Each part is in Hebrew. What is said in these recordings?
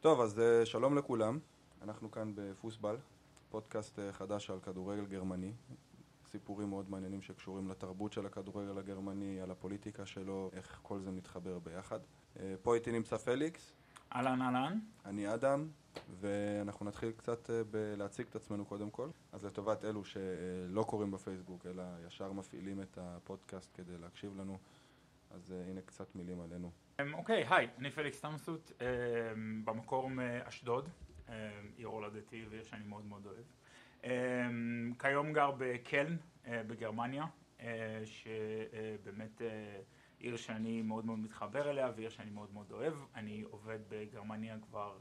טוב, אז אה, שלום לכולם. אנחנו כאן בפוסבל, פודקאסט אה, חדש על כדורגל גרמני. סיפורים מאוד מעניינים שקשורים לתרבות של הכדורגל הגרמני, על הפוליטיקה שלו, איך כל זה מתחבר ביחד. אה, פה איתי נמצא פליקס. אהלן אהלן. אני אדם, ואנחנו נתחיל קצת בלהציג את עצמנו קודם כל. אז לטובת אלו שלא קוראים בפייסבוק, אלא ישר מפעילים את הפודקאסט כדי להקשיב לנו, אז הנה קצת מילים עלינו. אמ, אוקיי, היי, אני פליקס תמסות, אמ, במקור מאשדוד, אמ, עיר הולדתי ועיר שאני מאוד מאוד אוהב. כיום גר בקלן אה, בגרמניה, אה, שבאמת אה, עיר שאני מאוד מאוד מתחבר אליה ועיר שאני מאוד מאוד אוהב. אני עובד בגרמניה כבר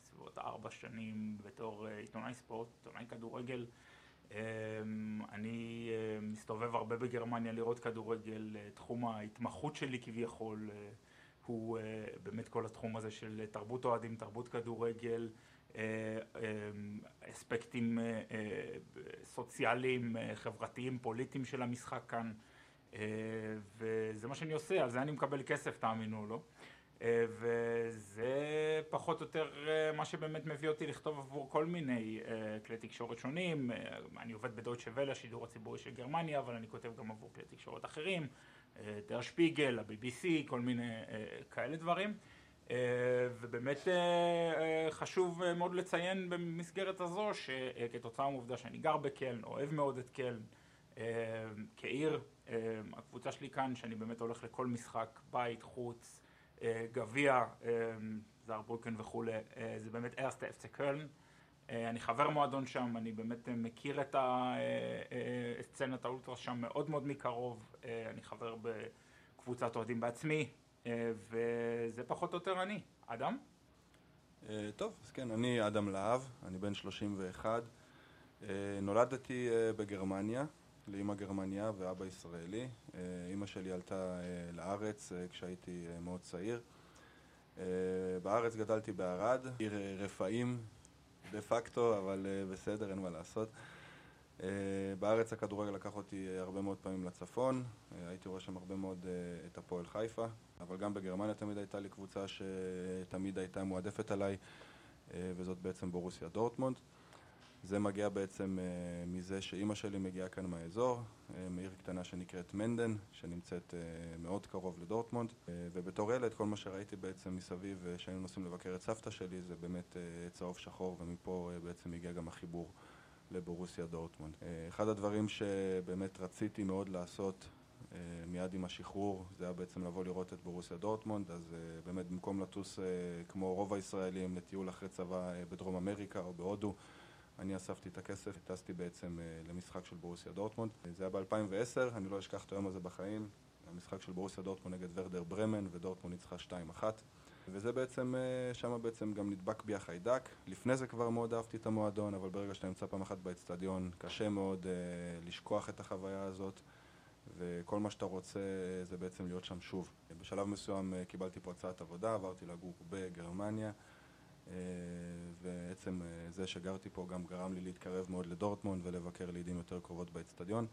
בסביבות ארבע שנים בתור עיתונאי ספורט, עיתונאי כדורגל. אני מסתובב הרבה בגרמניה לראות כדורגל, תחום ההתמחות שלי כביכול הוא uh, באמת כל התחום הזה של תרבות אוהדים, תרבות כדורגל, uh, uh, אספקטים uh, uh, סוציאליים, uh, חברתיים, פוליטיים של המשחק כאן, uh, וזה מה שאני עושה, על זה אני מקבל כסף, תאמינו או לא. Uh, וזה פחות או יותר uh, מה שבאמת מביא אותי לכתוב עבור כל מיני uh, כלי תקשורת שונים. Uh, אני עובד בדויטשה ולה, השידור הציבורי של גרמניה, אבל אני כותב גם עבור כלי תקשורת אחרים. דר שפיגל, ה-BBC, כל מיני אה, כאלה דברים. אה, ובאמת אה, חשוב מאוד לציין במסגרת הזו שכתוצאה מהעובדה שאני גר בקלן, אוהב מאוד את קלן כעיר, הקבוצה שלי כאן, שאני באמת הולך לכל משחק, בית, חוץ, גביע, זר ברוקן וכולי, זה באמת ארסטה אפצה קלן. אה, אני חבר מועדון שם, אני באמת מכיר את הסצנת אה, אה, האולטרה שם מאוד מאוד מקרוב, אני חבר בקבוצת אוהדים בעצמי, וזה פחות או יותר אני. אדם? טוב, אז כן, אני אדם להב, אני בן 31. נולדתי בגרמניה, לאימא גרמניה ואבא ישראלי. אימא שלי עלתה לארץ כשהייתי מאוד צעיר. בארץ גדלתי בערד, עיר רפאים דה פקטו, אבל uh, בסדר, אין מה לעשות. Uh, בארץ הכדורגל לקח אותי uh, הרבה מאוד פעמים לצפון, uh, הייתי רואה שם הרבה מאוד uh, את הפועל חיפה, אבל גם בגרמניה תמיד הייתה לי קבוצה שתמיד הייתה מועדפת עליי, uh, וזאת בעצם בורוסיה דורטמונד. זה מגיע בעצם uh, מזה שאימא שלי מגיעה כאן מהאזור, uh, מעיר קטנה שנקראת מנדן, שנמצאת uh, מאוד קרוב לדורטמונד, uh, ובתור ילד כל מה שראיתי בעצם מסביב, כשהיינו נוסעים לבקר את סבתא שלי, זה באמת uh, צהוב שחור, ומפה uh, בעצם הגיע גם החיבור לבורוסיה דורטמונד. Uh, אחד הדברים שבאמת רציתי מאוד לעשות uh, מיד עם השחרור, זה היה בעצם לבוא לראות את בורוסיה דורטמונד, אז uh, באמת במקום לטוס uh, כמו רוב הישראלים לטיול אחרי צבא uh, בדרום אמריקה או בהודו, אני אספתי את הכסף, טסתי בעצם אה, למשחק של בורוסיה דורטמונד. זה היה ב-2010, אני לא אשכח את היום הזה בחיים. המשחק של בורוסיה דורטמונד נגד ורדר ברמן, ודורטמונד ניצחה 2-1. וזה בעצם, אה, שם בעצם גם נדבק בי החיידק. לפני זה כבר מאוד אהבתי את המועדון, אבל ברגע שאתה נמצא פעם אחת באצטדיון, קשה מאוד uh, לשכוח את החוויה הזאת, וכל מה שאתה רוצה זה בעצם להיות שם שוב. בשלב מסוים קיבלתי פה הצעת עבודה, עברתי לגור בגרמניה. אה, ועצם אה, זה שגרתי פה גם גרם לי להתקרב מאוד לדורטמונד ולבקר לעיתים יותר קרובות באצטדיון.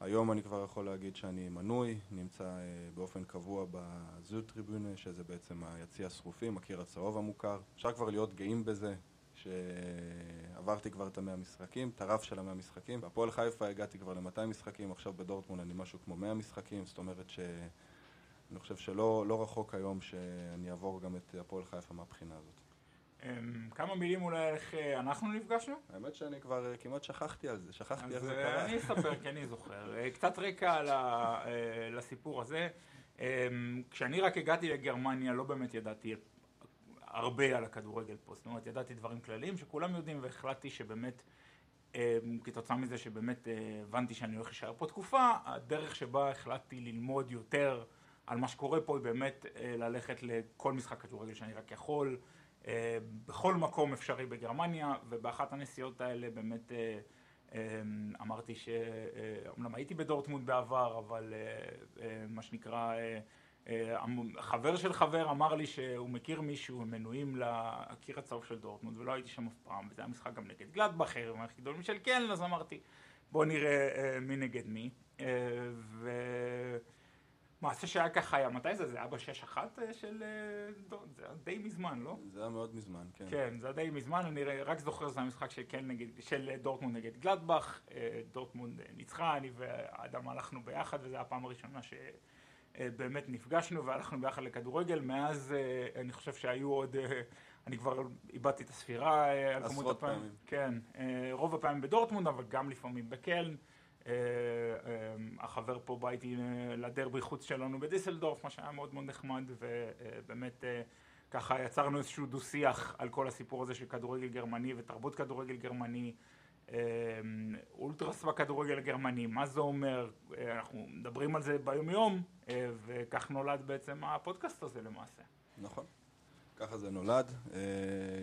היום אני כבר יכול להגיד שאני מנוי, נמצא אה, באופן קבוע בזוד טריבונה, שזה בעצם היציא השרופים, הקיר הצהוב המוכר. אפשר כבר להיות גאים בזה שעברתי כבר את המאה משחקים, את הרף של המאה משחקים. בהפועל חיפה הגעתי כבר ל-200 משחקים, עכשיו בדורטמונד אני משהו כמו 100 משחקים, זאת אומרת שאני חושב שלא לא רחוק היום שאני אעבור גם את הפועל חיפה מהבחינה הזאת. אמ, כמה מילים אולי איך אה, אנחנו נפגשנו? האמת שאני כבר אה, כמעט שכחתי על זה, שכחתי איך זה אה, קרה. אני אספר כי אני זוכר. קצת רקע לסיפור הזה. אמ, כשאני רק הגעתי לגרמניה לא באמת ידעתי הרבה על הכדורגל פה, זאת אומרת ידעתי דברים כלליים שכולם יודעים והחלטתי שבאמת אמ, כתוצאה מזה שבאמת הבנתי שאני הולך להישאר פה תקופה, הדרך שבה החלטתי ללמוד יותר על מה שקורה פה היא באמת ללכת לכל משחק כדורגל שאני רק יכול בכל מקום אפשרי בגרמניה, ובאחת הנסיעות האלה באמת אה, אה, אמרתי שאומנם הייתי בדורטמונד בעבר, אבל מה שנקרא, חבר של חבר אמר לי שהוא מכיר מישהו, הם מנויים לקיר הצהוב של דורטמונד, ולא הייתי שם אף פעם, וזה היה משחק גם נגד גלדבכר, עם גדולים של קלן, אז אמרתי, בוא נראה מי נגד מי. ו... מעשה שהיה ככה היה, מתי זה? זה היה בשש אחת אה, של... אה, זה היה די מזמן, לא? זה היה מאוד מזמן, כן. כן, זה היה די מזמן, אני רק זוכר שזה המשחק של, כן, נגד, של דורטמונד נגד גלדבך, דורטמונד ניצחה, אני ואדם הלכנו ביחד, וזו הייתה הפעם הראשונה שבאמת נפגשנו והלכנו ביחד לכדורגל, מאז אני חושב שהיו עוד... אני כבר איבדתי את הספירה על כמות הפעמים. פעמים. כן, רוב הפעמים בדורטמונד, אבל גם לפעמים בקלן. אה, אה, החבר פה בא איתי אה, לדרבי חוץ שלנו בדיסלדורף, מה שהיה מאוד מאוד נחמד, ובאמת ככה יצרנו איזשהו דו שיח על כל הסיפור הזה של כדורגל גרמני ותרבות כדורגל גרמני, אולטרס בכדורגל הגרמני, מה זה אומר, אנחנו מדברים על זה ביום יום, וכך נולד בעצם הפודקאסט הזה למעשה. נכון. ככה זה נולד.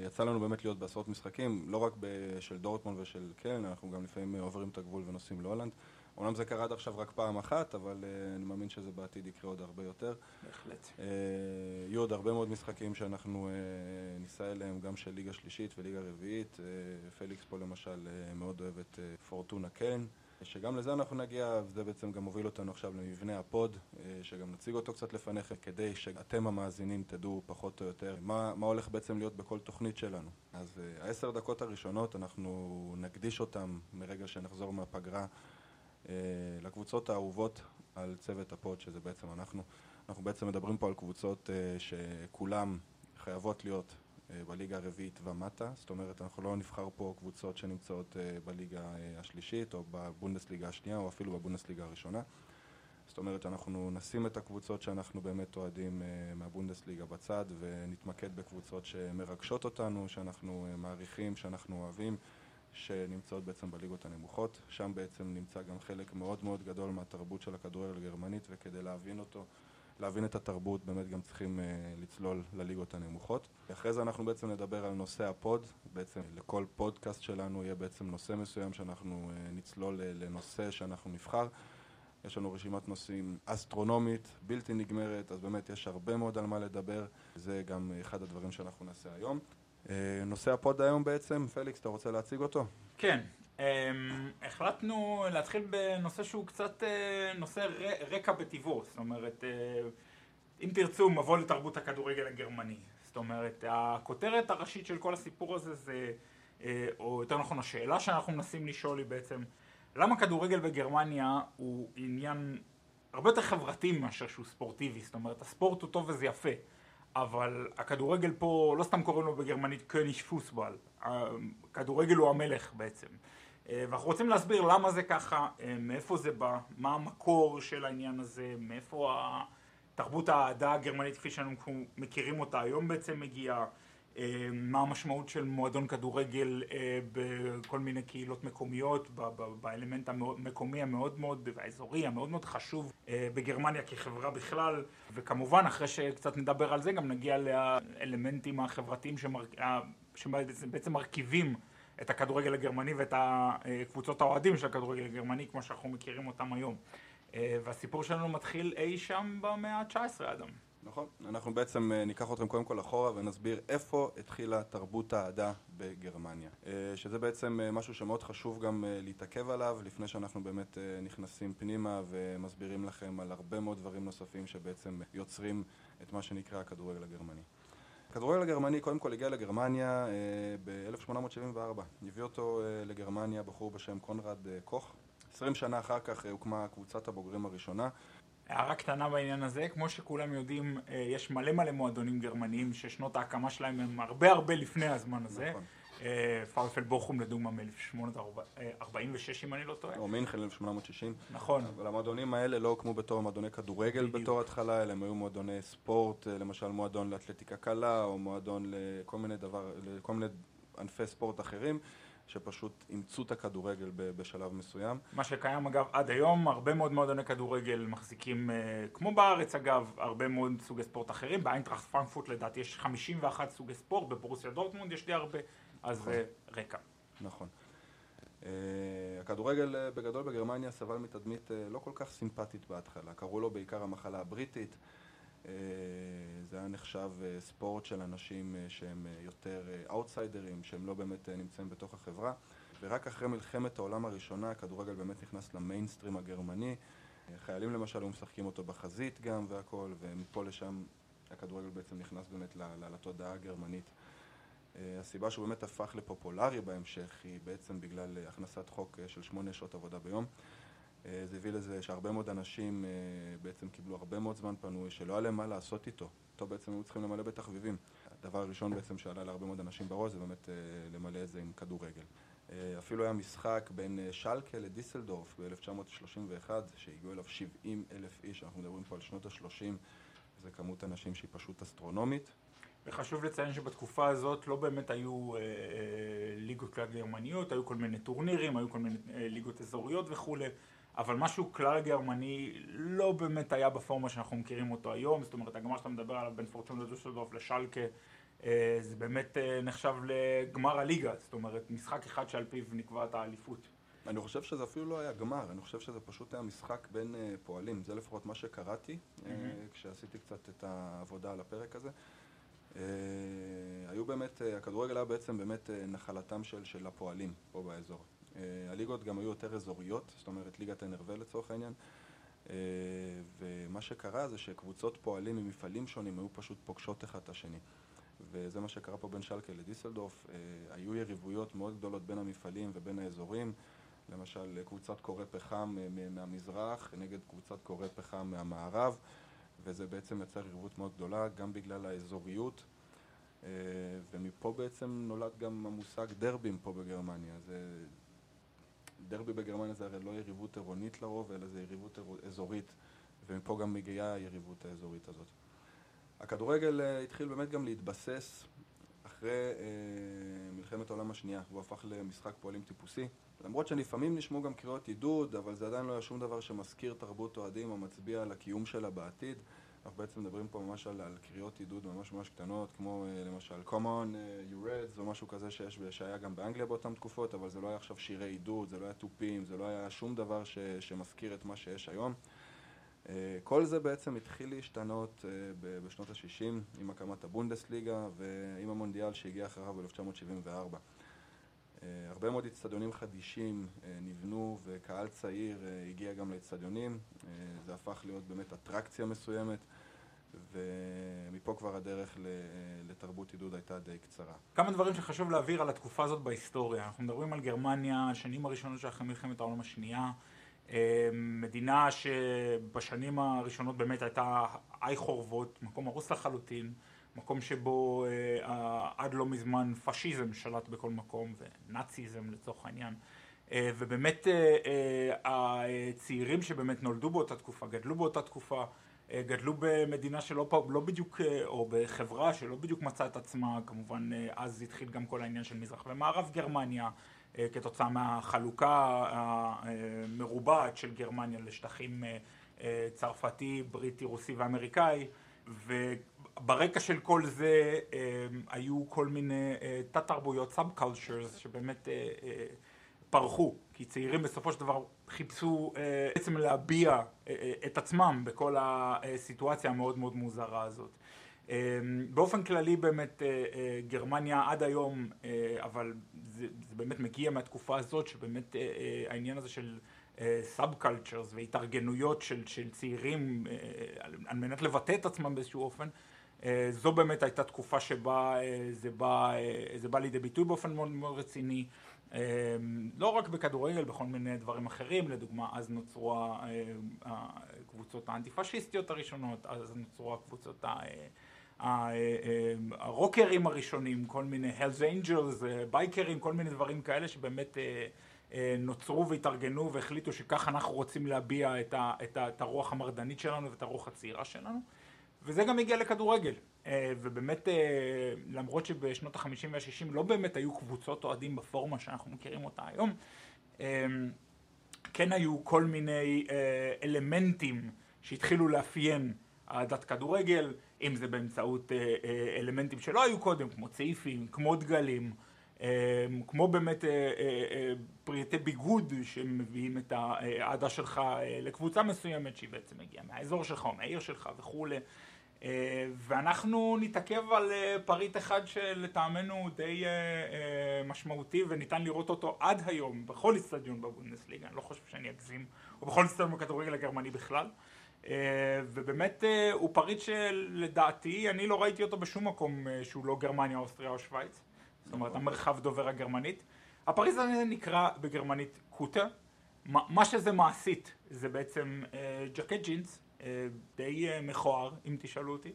יצא לנו באמת להיות בעשרות משחקים, לא רק של דורטמונד ושל קלן, אנחנו גם לפעמים עוברים את הגבול ונוסעים להולנד. אומנם זה קרה עד עכשיו רק פעם אחת, אבל אה, אני מאמין שזה בעתיד יקרה עוד הרבה יותר. בהחלט. יהיו עוד הרבה מאוד משחקים שאנחנו ניסע אליהם, גם של ליגה שלישית וליגה רביעית. פליקס פה למשל מאוד אוהב את פורטונה קלן. שגם לזה אנחנו נגיע, וזה בעצם גם מוביל אותנו עכשיו למבנה ה pod, שגם נציג אותו קצת לפניך, כדי שאתם המאזינים תדעו פחות או יותר מה, מה הולך בעצם להיות בכל תוכנית שלנו. אז העשר דקות הראשונות אנחנו נקדיש אותם מרגע שנחזור מהפגרה אה, לקבוצות האהובות על צוות הפוד, שזה בעצם אנחנו. אנחנו בעצם מדברים פה על קבוצות אה, שכולם חייבות להיות אה, בליגה הרביעית ומטה, זאת אומרת אנחנו לא נבחר פה קבוצות שנמצאות בליגה השלישית או בבונדסליגה השנייה או אפילו בבונדסליגה הראשונה. זאת אומרת שאנחנו נשים את הקבוצות שאנחנו באמת אוהדים מהבונדסליגה בצד ונתמקד בקבוצות שמרגשות אותנו, שאנחנו מעריכים, שאנחנו אוהבים שנמצאות בעצם בליגות הנמוכות. שם בעצם נמצא גם חלק מאוד מאוד גדול מהתרבות של הכדורגל הגרמנית, וכדי להבין אותו, להבין את התרבות, באמת גם צריכים uh, לצלול לליגות הנמוכות. אחרי זה אנחנו בעצם נדבר על נושא הפוד, בעצם לכל פודקאסט שלנו יהיה בעצם נושא מסוים שאנחנו uh, נצלול לנושא שאנחנו נבחר. יש לנו רשימת נושאים אסטרונומית, בלתי נגמרת, אז באמת יש הרבה מאוד על מה לדבר, זה גם אחד הדברים שאנחנו נעשה היום. אה, נושא ה pod היום בעצם, פליקס, אתה רוצה להציג אותו? כן. אממ, החלטנו להתחיל בנושא שהוא קצת אה, נושא ר, רקע בטבעו, זאת אומרת, אה, אם תרצו, מבוא לתרבות הכדורגל הגרמני. זאת אומרת, הכותרת הראשית של כל הסיפור הזה זה, אה, או יותר נכון, השאלה שאנחנו מנסים לשאול היא בעצם, למה כדורגל בגרמניה הוא עניין הרבה יותר חברתי מאשר שהוא ספורטיבי? זאת אומרת, הספורט הוא טוב וזה יפה. אבל הכדורגל פה, לא סתם קוראים לו בגרמנית קוניש פוסבול, הכדורגל הוא המלך בעצם. אה, ואנחנו רוצים להסביר למה זה ככה, אה, מאיפה זה בא, מה המקור של העניין הזה, מאיפה תרבות האהדה הגרמנית כפי שאנחנו מכירים אותה היום בעצם מגיעה. אה, מה המשמעות של מועדון כדורגל בכל מיני קהילות מקומיות, באלמנט המקומי המאוד מאוד, והאזורי המאוד מאוד חשוב בגרמניה כחברה בכלל, וכמובן אחרי שקצת נדבר על זה גם נגיע לאלמנטים החברתיים שמר... שבעצם מרכיבים את הכדורגל הגרמני ואת הקבוצות האוהדים של הכדורגל הגרמני כמו שאנחנו מכירים אותם היום. והסיפור שלנו מתחיל אי שם במאה ה-19 אדם. נכון. אנחנו בעצם אה, ניקח אתכם קודם כל אחורה ונסביר איפה התחילה תרבות האהדה בגרמניה. אה, שזה בעצם אה, משהו שמאוד חשוב גם להתעכב עליו לפני שאנחנו באמת נכנסים פנימה ומסבירים לכם על הרבה מאוד דברים נוספים שבעצם יוצרים את מה שנקרא הכדורגל הגרמני. הכדורגל הגרמני קודם כל הגיע לגרמניה ב-1874. הביא אותו לגרמניה בחור בשם קונרד קוך. עשרים שנה אחר כך הוקמה קבוצת הבוגרים הראשונה הערה קטנה בעניין הזה, כמו שכולם יודעים, אה, יש מלא מלא מועדונים גרמניים ששנות ההקמה שלהם הם הרבה הרבה לפני הזמן הזה. נכון. אה, פרפל בוכום לדוגמה מ-1846 אם אני לא טועה. או מינכן 1860. נכון. אבל המועדונים האלה לא הוקמו בתור מועדוני כדורגל. בתור התחלה, אלא הם היו מועדוני ספורט, אה, למשל מועדון לאתלטיקה קלה, או מועדון לכל מיני דבר, לכל מיני ענפי ספורט אחרים. שפשוט אימצו את הכדורגל בשלב מסוים. מה שקיים אגב עד היום, הרבה מאוד מועדוני כדורגל מחזיקים, אה, כמו בארץ אגב, הרבה מאוד סוגי ספורט אחרים, באיינטראכט פרנקפורט לדעתי יש 51 סוגי ספורט, בברוסיה דורטמונד יש די הרבה, אז נכון. uh, רקע. נכון. Uh, הכדורגל uh, בגדול בגרמניה סבל מתדמית uh, לא כל כך סימפטית בהתחלה, קראו לו בעיקר המחלה הבריטית. אה, זה היה נחשב אה, ספורט של אנשים אה, שהם יותר אאוטסיידרים, שהם לא באמת נמצאים בתוך החברה. ורק אחרי מלחמת העולם הראשונה הכדורגל באמת נכנס למיינסטרים הגרמני, חיילים למשל היו משחקים אותו בחזית גם והכל, ומפה לשם הכדורגל בעצם נכנס באמת לתודעה הגרמנית. הסיבה שהוא באמת הפך לפופולרי בהמשך היא בעצם בגלל הכנסת חוק של שמונה שעות עבודה ביום. זה הביא לזה שהרבה מאוד אנשים בעצם קיבלו הרבה מאוד זמן פנוי שלא היה להם מה לעשות איתו. אותו בעצם היו צריכים למלא בתחביבים. הדבר הראשון בעצם שעלה להרבה מאוד אנשים בראש זה באמת למלא את זה עם כדורגל. אפילו היה משחק בין שלקה לדיסלדורף ב-1931 שהגיעו אליו 70 אלף איש, אנחנו מדברים פה על שנות ה-30 זה כמות אנשים שהיא פשוט אסטרונומית וחשוב לציין שבתקופה הזאת לא באמת היו אה, אה, ליגות כלל גרמניות, היו כל מיני טורנירים, היו כל מיני אה, ליגות אזוריות וכולי אבל משהו כלל גרמני לא באמת היה בפורמה שאנחנו מכירים אותו היום, זאת אומרת הגמר שאתה מדבר עליו בין פורצ'ון לדוסלדורף לשלקה אה, זה באמת אה, נחשב לגמר הליגה, זאת אומרת משחק אחד שעל פיו נקבעת האליפות. אני חושב שזה אפילו לא היה גמר, אני חושב שזה פשוט היה משחק בין אה, פועלים, זה לפחות מה שקראתי mm-hmm. כשעשיתי קצת את העבודה על הפרק הזה. היו באמת, הכדורגל היה בעצם באמת נחלתם של, של הפועלים פה באזור. הליגות גם היו יותר אזוריות, זאת אומרת ליגת הנרוול לצורך העניין. ומה שקרה זה שקבוצות פועלים ממפעלים שונים היו פשוט פוגשות אחד את השני. וזה מה שקרה פה בין שלקה לדיסלדורף. אה, היו יריבויות מאוד גדולות בין המפעלים ובין האזורים. למשל, קבוצת קורי פחם אה, מהמזרח נגד קבוצת קורי פחם מהמערב, וזה בעצם יצר יריבות מאוד גדולה, גם בגלל האזוריות. אה, ומפה בעצם נולד גם המושג דרבים פה בגרמניה. זה... דרבי בגרמניה זה הרי לא יריבות עירונית לרוב, אלא זה יריבות אזורית, ומפה גם מגיעה היריבות האזורית הזאת. הכדורגל אה, התחיל באמת גם להתבסס אחרי אה, מלחמת העולם השנייה, והוא הפך למשחק פועלים טיפוסי. למרות שלפעמים נשמעו גם קריאות עידוד, אבל זה עדיין לא היה שום דבר שמזכיר תרבות אוהדים או מצביע על הקיום שלה בעתיד. אנחנו בעצם מדברים פה ממש על, על קריאות עידוד ממש ממש קטנות, כמו אה, למשל Come on, uh, you reds, או משהו כזה שיש, שהיה גם באנגליה באותן תקופות, אבל זה לא היה עכשיו שירי עידוד, זה לא היה תופים, זה לא היה שום דבר ש, שמזכיר את מה שיש היום. אה, כל זה בעצם התחיל להשתנות אה, בשנות ה-60 עם הקמת הבונדסליגה ועם המונדיאל שהגיע אחריו ב-1974. אה, הרבה מאוד אצטדיונים חדישים נבנו וקהל צעיר הגיע גם לאצטדיונים, זה הפך להיות באמת אטרקציה מסוימת ומפה כבר הדרך לתרבות עידוד הייתה די קצרה. כמה דברים שחשוב להעביר על התקופה הזאת בהיסטוריה. אנחנו מדברים על גרמניה, השנים הראשונות שאחרי מלחמת העולם השנייה מדינה שבשנים הראשונות באמת הייתה איי חורבות, מקום הרוס לחלוטין, מקום שבו אה, עד לא מזמן פשיזם שלט בכל מקום ונאציזם לצורך העניין. אה, ובאמת אה, הצעירים שבאמת נולדו באותה תקופה, גדלו באותה תקופה, גדלו במדינה שלא לא בדיוק, או בחברה שלא בדיוק מצאה את עצמה, כמובן אז התחיל גם כל העניין של מזרח ומערב גרמניה כתוצאה מהחלוקה המרובעת של גרמניה לשטחים אה, אה, צרפתי, בריטי, רוסי ואמריקאי וברקע של כל זה היו כל מיני תת תרבויות, subcultures שבאמת פרחו כי צעירים בסופו של דבר חיפשו בעצם להביע את עצמם בכל הסיטואציה המאוד מאוד מוזרה הזאת באופן כללי באמת אה, אה, גרמניה עד היום, אה, אבל זה, זה באמת מגיע מהתקופה הזאת שבאמת העניין הזה של subcultures והתארגנויות של, של צעירים על, מנת לבטא את עצמם באיזשהו אופן זו באמת הייתה תקופה שבה זה בא, זה בא לידי ביטוי באופן מאוד מאוד רציני. לא רק בכדורגל, בכל מיני דברים אחרים, לדוגמה אז נוצרו הקבוצות האנטי-פשיסטיות הראשונות, אז נוצרו הקבוצות ה... הרוקרים הראשונים, כל מיני Hells Angels, בייקרים, כל מיני דברים כאלה שבאמת אה, אה, נוצרו והתארגנו והחליטו שככה אנחנו רוצים להביע את, ה, את, ה, את הרוח המרדנית שלנו ואת הרוח הצעירה שלנו. וזה גם הגיע לכדורגל. אה, ובאמת למרות שבשנות החמישים והשישים לא באמת היו קבוצות אוהדים בפורמה שאנחנו מכירים אותה היום כן היו כל מיני אלמנטים שהתחילו לאפיין אהדת כדורגל אם זה באמצעות אה, אה, אלמנטים שלא היו קודם, כמו צעיפים, כמו דגלים, אה, כמו באמת פריטי ביגוד שמביאים את האהדה שלך לקבוצה מסוימת שהיא בעצם מגיעה מהאזור שלך או מהעיר שלך וכולי. ואנחנו נתעכב על פריט אחד שלטעמנו די משמעותי וניתן לראות אותו עד היום בכל אצטדיון בבונדסליגה, אני לא חושב שאני אגזים, או בכל אצטדיון בכדורגל הגרמני בכלל. ובאמת הוא פריט שלדעתי אני לא ראיתי אותו בשום מקום שהוא לא גרמניה, אוסטריה או שווייץ, זאת אומרת המרחב דובר הגרמנית. הפריט הזה נקרא בגרמנית קוטה, מה שזה מעשית זה בעצם ג'קט ג'ינס די מכוער אם תשאלו אותי,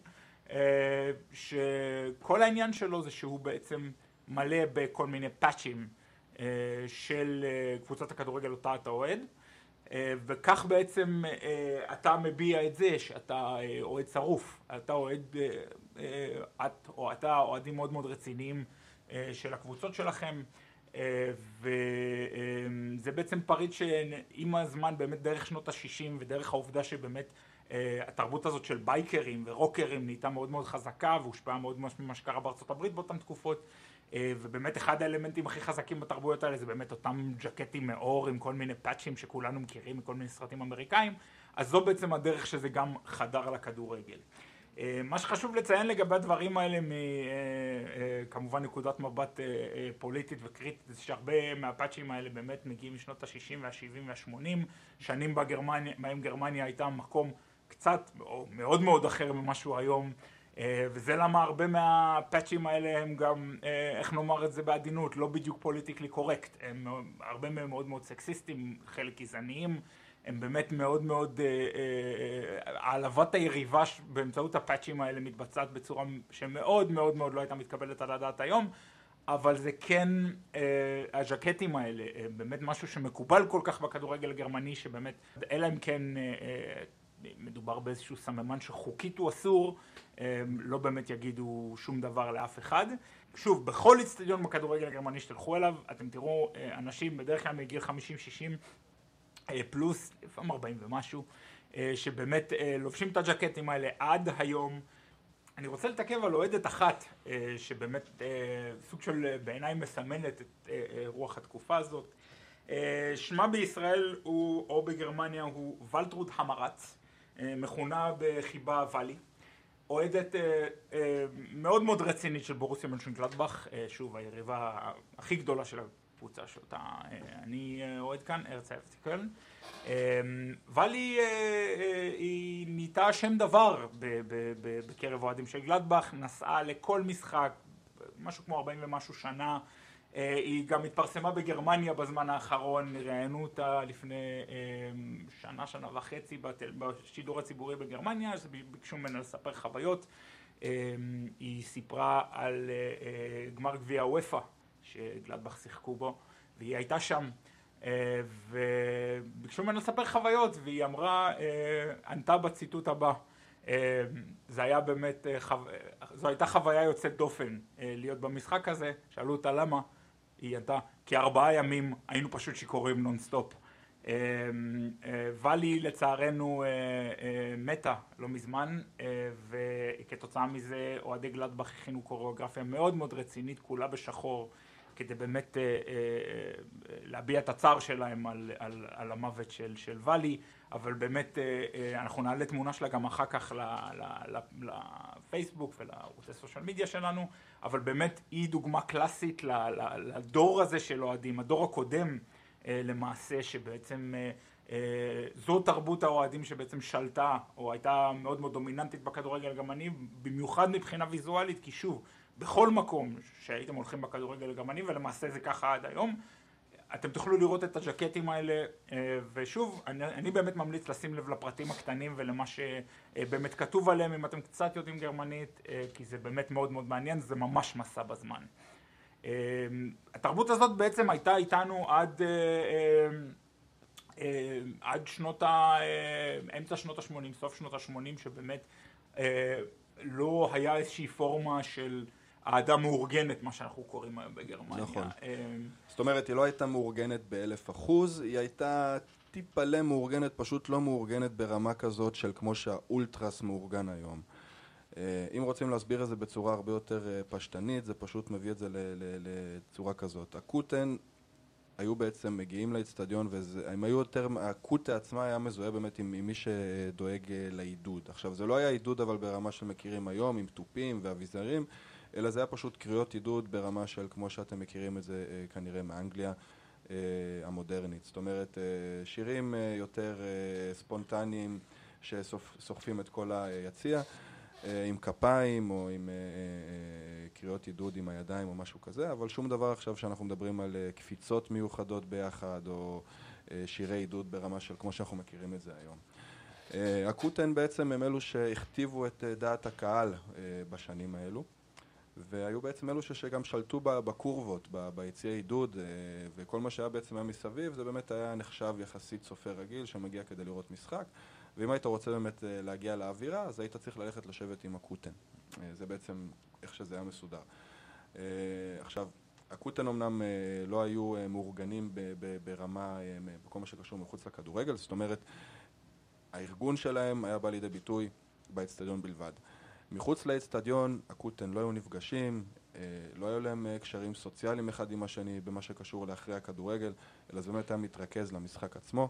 שכל העניין שלו זה שהוא בעצם מלא בכל מיני פאצ'ים של קבוצת הכדורגל אותה אתה אוהד וכך בעצם אתה מביע את זה שאתה אוהד שרוף, אתה אוהד, את או אתה אוהדים מאוד מאוד רציניים של הקבוצות שלכם וזה בעצם פריט שעם הזמן באמת דרך שנות השישים ודרך העובדה שבאמת התרבות הזאת של בייקרים ורוקרים נהייתה מאוד מאוד חזקה והושפעה מאוד ממה שקרה בארצות הברית באותן תקופות ובאמת אחד האלמנטים הכי חזקים בתרבויות האלה זה באמת אותם ג'קטים מאור עם כל מיני פאצ'ים שכולנו מכירים מכל מיני סרטים אמריקאים אז זו בעצם הדרך שזה גם חדר לכדורגל. מה שחשוב לציין לגבי הדברים האלה מכמובן נקודת מבט פוליטית וקריטית זה שהרבה מהפאצ'ים האלה באמת מגיעים משנות ה-60 וה-70 וה-80 שנים בהם גרמניה הייתה מקום קצת או מאוד מאוד אחר ממה שהוא היום וזה למה הרבה מהפאצ'ים האלה הם גם, איך נאמר את זה בעדינות, לא בדיוק פוליטיקלי קורקט, הם הרבה מהם מאוד מאוד סקסיסטים, חלק גזעניים, הם באמת מאוד מאוד, העלבת היריבה באמצעות הפאצ'ים האלה מתבצעת בצורה שמאוד מאוד מאוד לא הייתה מתקבלת על הדעת היום, אבל זה כן, הז'קטים האלה, באמת משהו שמקובל כל כך בכדורגל הגרמני שבאמת, אלא אם כן מדובר באיזשהו סממן שחוקית הוא אסור, לא באמת יגידו שום דבר לאף אחד. שוב, בכל אצטדיון בכדורגל הגרמני שתלכו אליו, אתם תראו אנשים בדרך כלל מגיל 50-60 פלוס, לפעמים 40 ומשהו, שבאמת לובשים את הג'קטים האלה עד היום. אני רוצה לתעכב על אוהדת אחת, שבאמת סוג של בעיניי מסמנת את רוח התקופה הזאת. שמה בישראל הוא, או בגרמניה הוא ולטרוד המרץ. מכונה בחיבה ואלי, אוהדת מאוד מאוד רצינית של בורוסיה מנשנגלדבך, שוב היריבה הכי גדולה של הקבוצה שאותה אני אוהד כאן, ארץ האפטיקל. ואלי היא נהייתה שם דבר בקרב אוהדים של גלדבך, נסעה לכל משחק, משהו כמו 40 ומשהו שנה היא גם התפרסמה בגרמניה בזמן האחרון, ראיינו אותה לפני שנה, שנה וחצי בשידור הציבורי בגרמניה, אז ביקשו ממנה לספר חוויות. היא סיפרה על גמר גביע האופ"א שגלדבך שיחקו בו, והיא הייתה שם וביקשו ממנה לספר חוויות והיא אמרה, ענתה בציטוט הבא זה היה באמת, זו הייתה חוויה יוצאת דופן להיות במשחק הזה, שאלו אותה למה היא ענתה, כי ארבעה ימים היינו פשוט שיכורים נונסטופ. ואולי לצערנו מתה לא מזמן וכתוצאה מזה אוהדי גלדבך הכינו קוריאוגרפיה מאוד מאוד רצינית כולה בשחור כדי באמת להביע את הצער שלהם על, על, על המוות של, של ואלי אבל באמת אנחנו נעלה תמונה שלה גם אחר כך לפייסבוק ולערוצי סושיאל מדיה שלנו אבל באמת היא דוגמה קלאסית לדור הזה של אוהדים, הדור הקודם למעשה שבעצם זו תרבות האוהדים שבעצם שלטה או הייתה מאוד מאוד דומיננטית בכדורגל הגרמני במיוחד מבחינה ויזואלית כי שוב בכל מקום שהייתם הולכים בכדורגל הגרמני ולמעשה זה ככה עד היום אתם תוכלו לראות את הג'קטים האלה ושוב אני, אני באמת ממליץ לשים לב לפרטים הקטנים ולמה שבאמת כתוב עליהם אם אתם קצת יודעים גרמנית כי זה באמת מאוד מאוד מעניין זה ממש מסע בזמן. התרבות הזאת בעצם הייתה איתנו עד עד שנות ה... אמצע שנות ה-80, סוף שנות ה-80 שבאמת לא היה איזושהי פורמה של אהדה מאורגנת, מה שאנחנו קוראים היום בגרמניה. נכון. זאת אומרת, היא לא הייתה מאורגנת באלף אחוז, היא הייתה טיפלה מאורגנת, פשוט לא מאורגנת ברמה כזאת של כמו שהאולטרס מאורגן היום. אם רוצים להסביר את זה בצורה הרבה יותר פשטנית, זה פשוט מביא את זה לצורה כזאת. הקוטן היו בעצם מגיעים לאצטדיון והם היו יותר, הקוטה עצמה היה מזוהה באמת עם, עם מי שדואג לעידוד. עכשיו זה לא היה עידוד אבל ברמה שמכירים היום עם תופים ואביזרים אלא זה היה פשוט קריאות עידוד ברמה של כמו שאתם מכירים את זה כנראה מאנגליה המודרנית. זאת אומרת שירים יותר ספונטניים שסוחפים את כל היציע עם כפיים או עם קריאות עידוד עם הידיים או משהו כזה, אבל שום דבר עכשיו שאנחנו מדברים על קפיצות מיוחדות ביחד או שירי עידוד ברמה של כמו שאנחנו מכירים את זה היום. הקוטן בעצם הם אלו שהכתיבו את דעת הקהל בשנים האלו והיו בעצם אלו שגם שלטו בקורבות, ביציעי עידוד וכל מה שהיה בעצם היה מסביב זה באמת היה נחשב יחסית צופה רגיל שמגיע כדי לראות משחק. ואם היית רוצה באמת להגיע לאווירה אז היית צריך ללכת לשבת עם הקוטן. זה בעצם איך שזה היה מסודר. עכשיו הקוטן אמנם לא היו מאורגנים ברמה בכל מה שקשור מחוץ לכדורגל זאת אומרת הארגון שלהם היה בא לידי ביטוי באצטדיון בלבד מחוץ לאצטדיון הקוטן לא היו נפגשים לא היו להם קשרים סוציאליים אחד עם השני במה שקשור לאחרי הכדורגל אלא זה באמת היה מתרכז למשחק עצמו.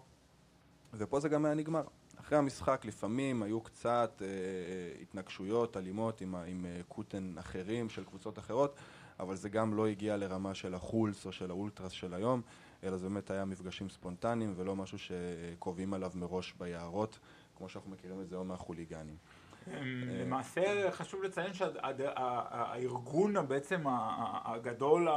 ופה זה גם היה נגמר. אחרי המשחק לפעמים היו קצת התנגשויות אלימות עם קוטן אחרים של קבוצות אחרות אבל זה גם לא הגיע לרמה של החולס או של האולטרס של היום אלא זה באמת היה מפגשים ספונטניים ולא משהו שקובעים עליו מראש ביערות כמו שאנחנו מכירים את זה היום מהחוליגנים למעשה חשוב לציין שהארגון בעצם הגדול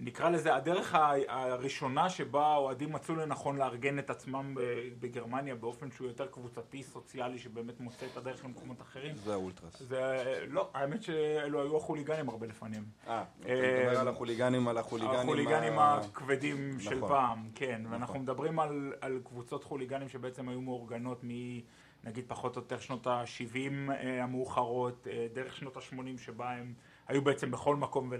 נקרא לזה הדרך הראשונה שבה האוהדים מצאו לנכון לארגן את עצמם בגרמניה באופן שהוא יותר קבוצתי סוציאלי שבאמת מוצא את הדרך למקומות אחרים. זה האולטרס. לא, האמת שאלו היו החוליגנים הרבה לפניהם. אה, אתה מדבר על החוליגנים על החוליגנים הכבדים של פעם, כן. ואנחנו מדברים על קבוצות חוליגנים שבעצם היו מאורגנות מ... נגיד פחות או יותר שנות ה-70 המאוחרות, דרך שנות ה-80 שבה הם היו בעצם בכל מקום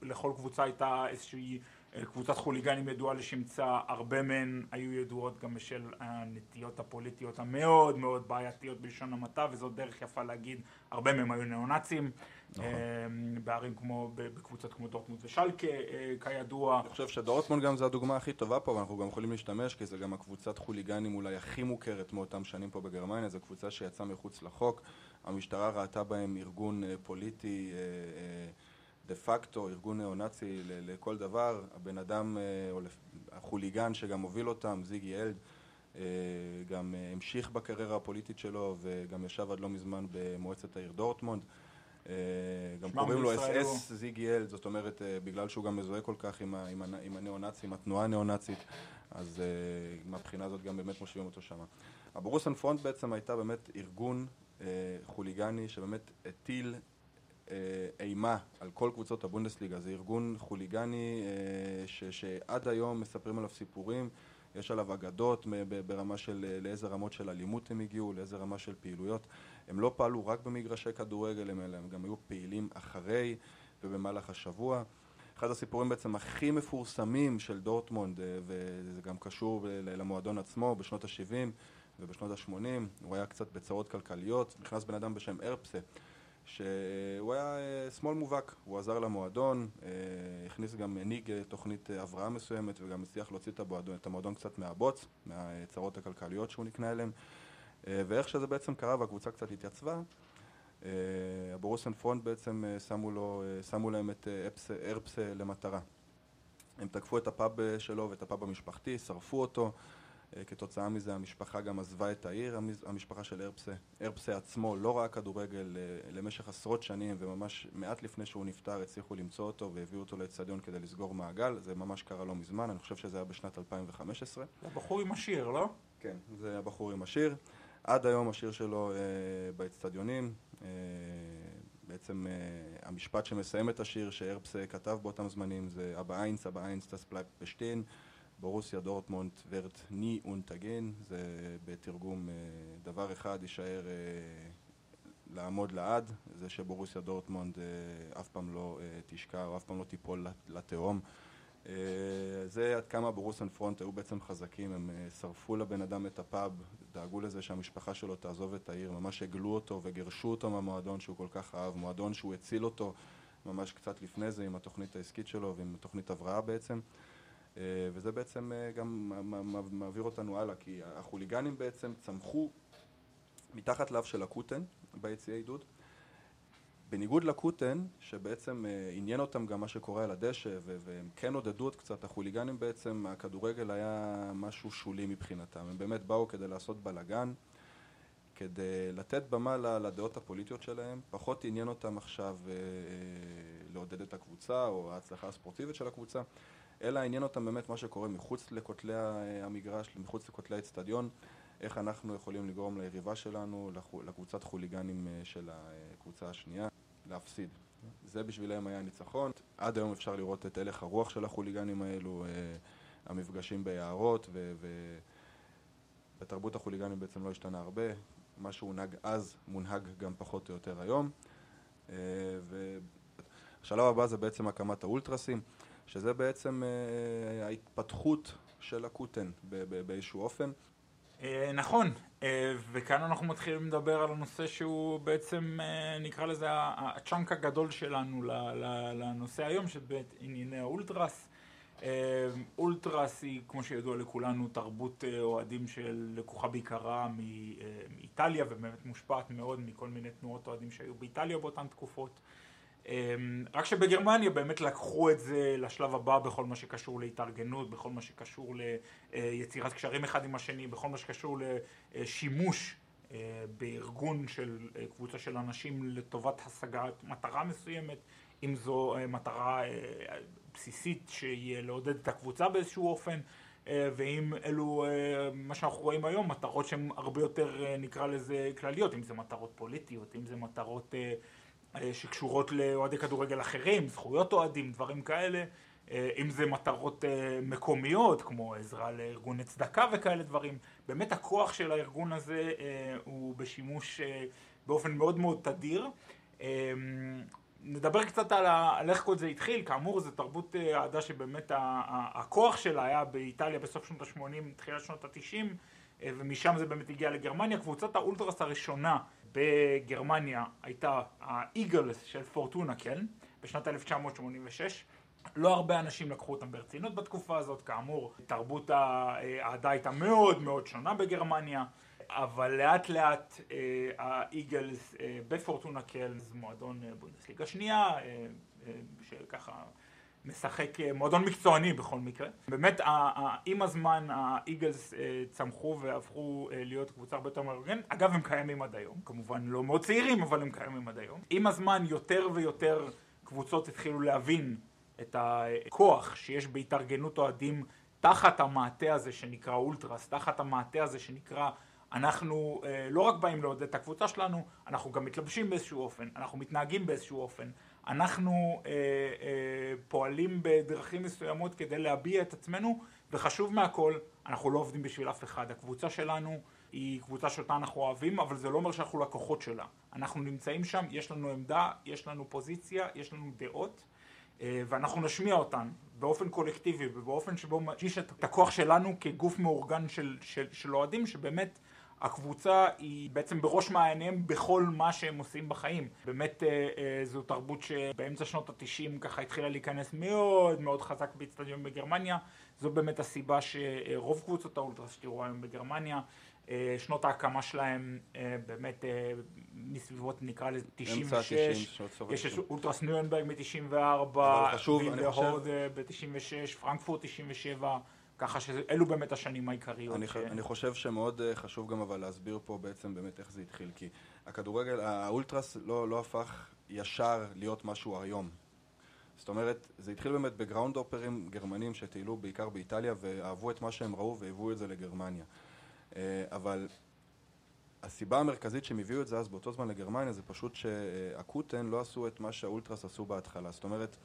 ולכל קבוצה הייתה איזושהי קבוצת חוליגנים ידועה לשמצה, הרבה מהן היו ידועות גם בשל הנטיות הפוליטיות המאוד מאוד בעייתיות בלשון המעטה וזאת דרך יפה להגיד, הרבה מהם היו נאו-נאצים בערים כמו, בקבוצות כמו דורטמונד ושלקה כידוע. אני חושב שדורטמונד גם זה הדוגמה הכי טובה פה ואנחנו גם יכולים להשתמש כי זה גם הקבוצת חוליגנים אולי הכי מוכרת מאותם שנים פה בגרמניה, זו קבוצה שיצאה מחוץ לחוק, המשטרה ראתה בהם ארגון פוליטי דה פקטו, ארגון נאו-נאצי לכל דבר, הבן אדם, החוליגן שגם הוביל אותם, זיגי אלד, גם המשיך בקריירה הפוליטית שלו וגם ישב עד לא מזמן במועצת העיר דורטמונד גם קוראים לו אס אס זיגי אלד, זאת אומרת בגלל שהוא גם מזוהה כל כך עם הנאו-נאצים, התנועה הנאו-נאצית אז מהבחינה הזאת גם באמת מושיבים אותו שם. הבורוסן פרונט בעצם הייתה באמת ארגון חוליגני שבאמת הטיל אימה על כל קבוצות הבונדסליגה, זה ארגון חוליגני שעד היום מספרים עליו סיפורים, יש עליו אגדות ברמה של לאיזה רמות של אלימות הם הגיעו, לאיזה רמה של פעילויות, הם לא פעלו רק במגרשי כדורגל, הם גם היו פעילים אחרי ובמהלך השבוע. אחד הסיפורים בעצם הכי מפורסמים של דורטמונד וזה גם קשור למועדון עצמו בשנות ה-70 ובשנות ה-80, הוא היה קצת בצרות כלכליות, נכנס בן אדם בשם ארפסה שהוא היה שמאל מובהק, הוא עזר למועדון, הכניס גם, הנהיג תוכנית הבראה מסוימת וגם הצליח להוציא את המועדון קצת מהבוץ, מהצרות הכלכליות שהוא נקנה אליהם. ואיך שזה בעצם קרה והקבוצה קצת התייצבה הבורוסן פרונט בעצם שמו, לו, שמו להם את ארפסה למטרה. הם תקפו את הפאב שלו ואת הפאב המשפחתי, שרפו אותו כתוצאה מזה המשפחה גם עזבה את העיר, המשפחה של ארפסה. ארפסה עצמו לא ראה כדורגל למשך עשרות שנים וממש מעט לפני שהוא נפטר הצליחו למצוא אותו והביאו אותו לאצטדיון כדי לסגור מעגל, זה ממש קרה לא מזמן, אני חושב שזה היה בשנת 2015. זה הבחור עם השיר, לא? כן, זה הבחור עם השיר. עד היום השיר שלו באצטדיונים, בעצם המשפט שמסיים את השיר שארפסה כתב באותם זמנים זה אבא איינס, אבא איינס, das bleibt bestehen ברוסיה דורטמונד ורד ני אונטגן זה בתרגום דבר אחד יישאר לעמוד לעד. זה שבורוסיה דורטמונד אף פעם לא תשקע או אף פעם לא תיפול לתהום. זה עד כמה בורוסן פרונט היו בעצם חזקים, הם שרפו לבן אדם את הפאב, דאגו לזה שהמשפחה שלו תעזוב את העיר, ממש הגלו אותו וגרשו אותו מהמועדון שהוא כל כך אהב, מועדון שהוא הציל אותו ממש קצת לפני זה עם התוכנית העסקית שלו ועם תוכנית הבראה בעצם. אה, וזה בעצם אה, גם מעביר אותנו הלאה, כי החוליגנים בעצם צמחו מתחת לאף של הקוטן ביציעי עידוד. בניגוד לקוטן, שבעצם אה, עניין אותם גם מה שקורה על הדשא, והם כן עודדו עוד קצת, החוליגנים בעצם, הכדורגל היה משהו שולי מבחינתם. הם באמת באו כדי לעשות בלאגן, כדי לתת במה לדעות הפוליטיות שלהם, פחות עניין אותם עכשיו לעודד את הקבוצה או ההצלחה הספורטיבית של הקבוצה. אלא עניין אותם באמת מה שקורה מחוץ לכותלי המגרש, מחוץ לכותלי האצטדיון, איך אנחנו יכולים לגרום ליריבה שלנו, לקבוצת חוליגנים אה, של הקבוצה השנייה, להפסיד. זה בשבילם היה ניצחון. עד היום אפשר לראות את הלך הרוח של החוליגנים האלו, אה, המפגשים ביערות, ובתרבות החוליגנים בעצם לא השתנה הרבה. מה שהונהג אז מונהג גם פחות או יותר היום. אה, והשלב הבא זה בעצם הקמת האולטרסים. שזה בעצם אה, ההתפתחות של הקוטן באיזשהו אופן. אה, נכון, אה, וכאן אנחנו מתחילים לדבר על הנושא שהוא בעצם נקרא לזה הצ'אנק הגדול שלנו לנושא היום, שבאמת ענייני האולטרס. אולטרס היא, כמו שידוע לכולנו, תרבות אוהדים שלקוחה בעיקרה מאיטליה ובאמת מושפעת מאוד מכל מיני תנועות אוהדים שהיו באיטליה באותן תקופות. אמ, רק שבגרמניה באמת לקחו את זה לשלב הבא בכל מה שקשור להתארגנות, בכל מה שקשור ליצירת קשרים אחד עם השני, בכל מה שקשור לשימוש אה, בארגון של אה, קבוצה של אנשים לטובת השגת מטרה מסוימת, אם זו אה, מטרה בסיסית שיהיה לעודד את הקבוצה באיזשהו אופן, ואם אלו, מה שאנחנו רואים היום, מטרות שהן הרבה יותר, נקרא לזה, כלליות, אם זה מטרות פוליטיות, אם זה מטרות אה, שקשורות לאוהדי כדורגל אחרים, זכויות אוהדים, דברים כאלה, אה, אם זה מטרות אה, מקומיות, כמו עזרה לארגוני צדקה וכאלה דברים. באמת הכוח של הארגון הזה הוא בשימוש באופן מאוד מאוד תדיר. נדבר קצת על, ה, על איך כל זה התחיל, כאמור זו תרבות אהדה שבאמת הכוח שלה היה באיטליה בסוף שנות ה-80, תחילת שנות ה-90 ומשם זה באמת הגיע לגרמניה. קבוצת האולטרס הראשונה בגרמניה הייתה האיגלס של פורטונה כן, בשנת 1986. לא הרבה אנשים לקחו אותם ברצינות בתקופה הזאת, כאמור, תרבות האהדה הייתה מאוד מאוד שונה בגרמניה, אבל לאט לאט אה, האיגלס אה, בפורטונה קל, זה מועדון אה, בונדסליגה שנייה, שככה משחק אה, מועדון מקצועני בכל מקרה. באמת עם הזמן האיגלס אה, צמחו והפכו אה, להיות קבוצה הרבה יותר מאורגנת. אגב הם קיימים עד היום, כמובן לא מאוד צעירים אבל הם קיימים עד היום. עם הזמן יותר ויותר קבוצות התחילו להבין את הכוח שיש בהתארגנות אוהדים תחת המעטה הזה שנקרא אולטרס, תחת המעטה הזה שנקרא אנחנו לא רק באים לעודד את הקבוצה שלנו, אנחנו גם מתלבשים באיזשהו אופן, אנחנו מתנהגים באיזשהו אופן, אנחנו אה, אה, פועלים בדרכים מסוימות כדי להביע את עצמנו, וחשוב מהכל, אנחנו לא עובדים בשביל אף אחד. הקבוצה שלנו היא קבוצה שאותה אנחנו אוהבים, אבל זה לא אומר שאנחנו לקוחות שלה. אנחנו נמצאים שם, יש לנו עמדה, יש לנו פוזיציה, יש לנו דעות, אה, ואנחנו נשמיע אותן באופן קולקטיבי ובאופן שבו מגיש את הכוח שלנו כגוף מאורגן של אוהדים, שבאמת הקבוצה היא בעצם בראש מעייניהם בכל מה שהם עושים בחיים. באמת אה, אה, זו תרבות שבאמצע שנות התשעים ככה התחילה להיכנס מאוד מאוד חזק באצטדיון בגרמניה. זו באמת הסיבה שרוב קבוצות האולטרס שתראו היום בגרמניה, אה, שנות ההקמה שלהם באמת מסביבות נקרא לזה 96, יש אולטרס נירנברג מ-94, וילהוד ב-96, פרנקפורט 97 ככה שאלו באמת השנים העיקריות. אני, ש... אני חושב שמאוד אה, חשוב גם אבל להסביר פה בעצם באמת איך זה התחיל, כי הכדורגל, האולטרס לא, לא הפך ישר להיות משהו היום. זאת אומרת, זה התחיל באמת ב groundhopper ים גרמנים שטיילו בעיקר באיטליה ואהבו את מה שהם ראו והביאו את זה לגרמניה. אה, אבל הסיבה המרכזית שהם הביאו את זה אז באותו זמן לגרמניה זה פשוט שהקוטן לא עשו את מה שהאולטרס עשו בהתחלה. זאת אומרת,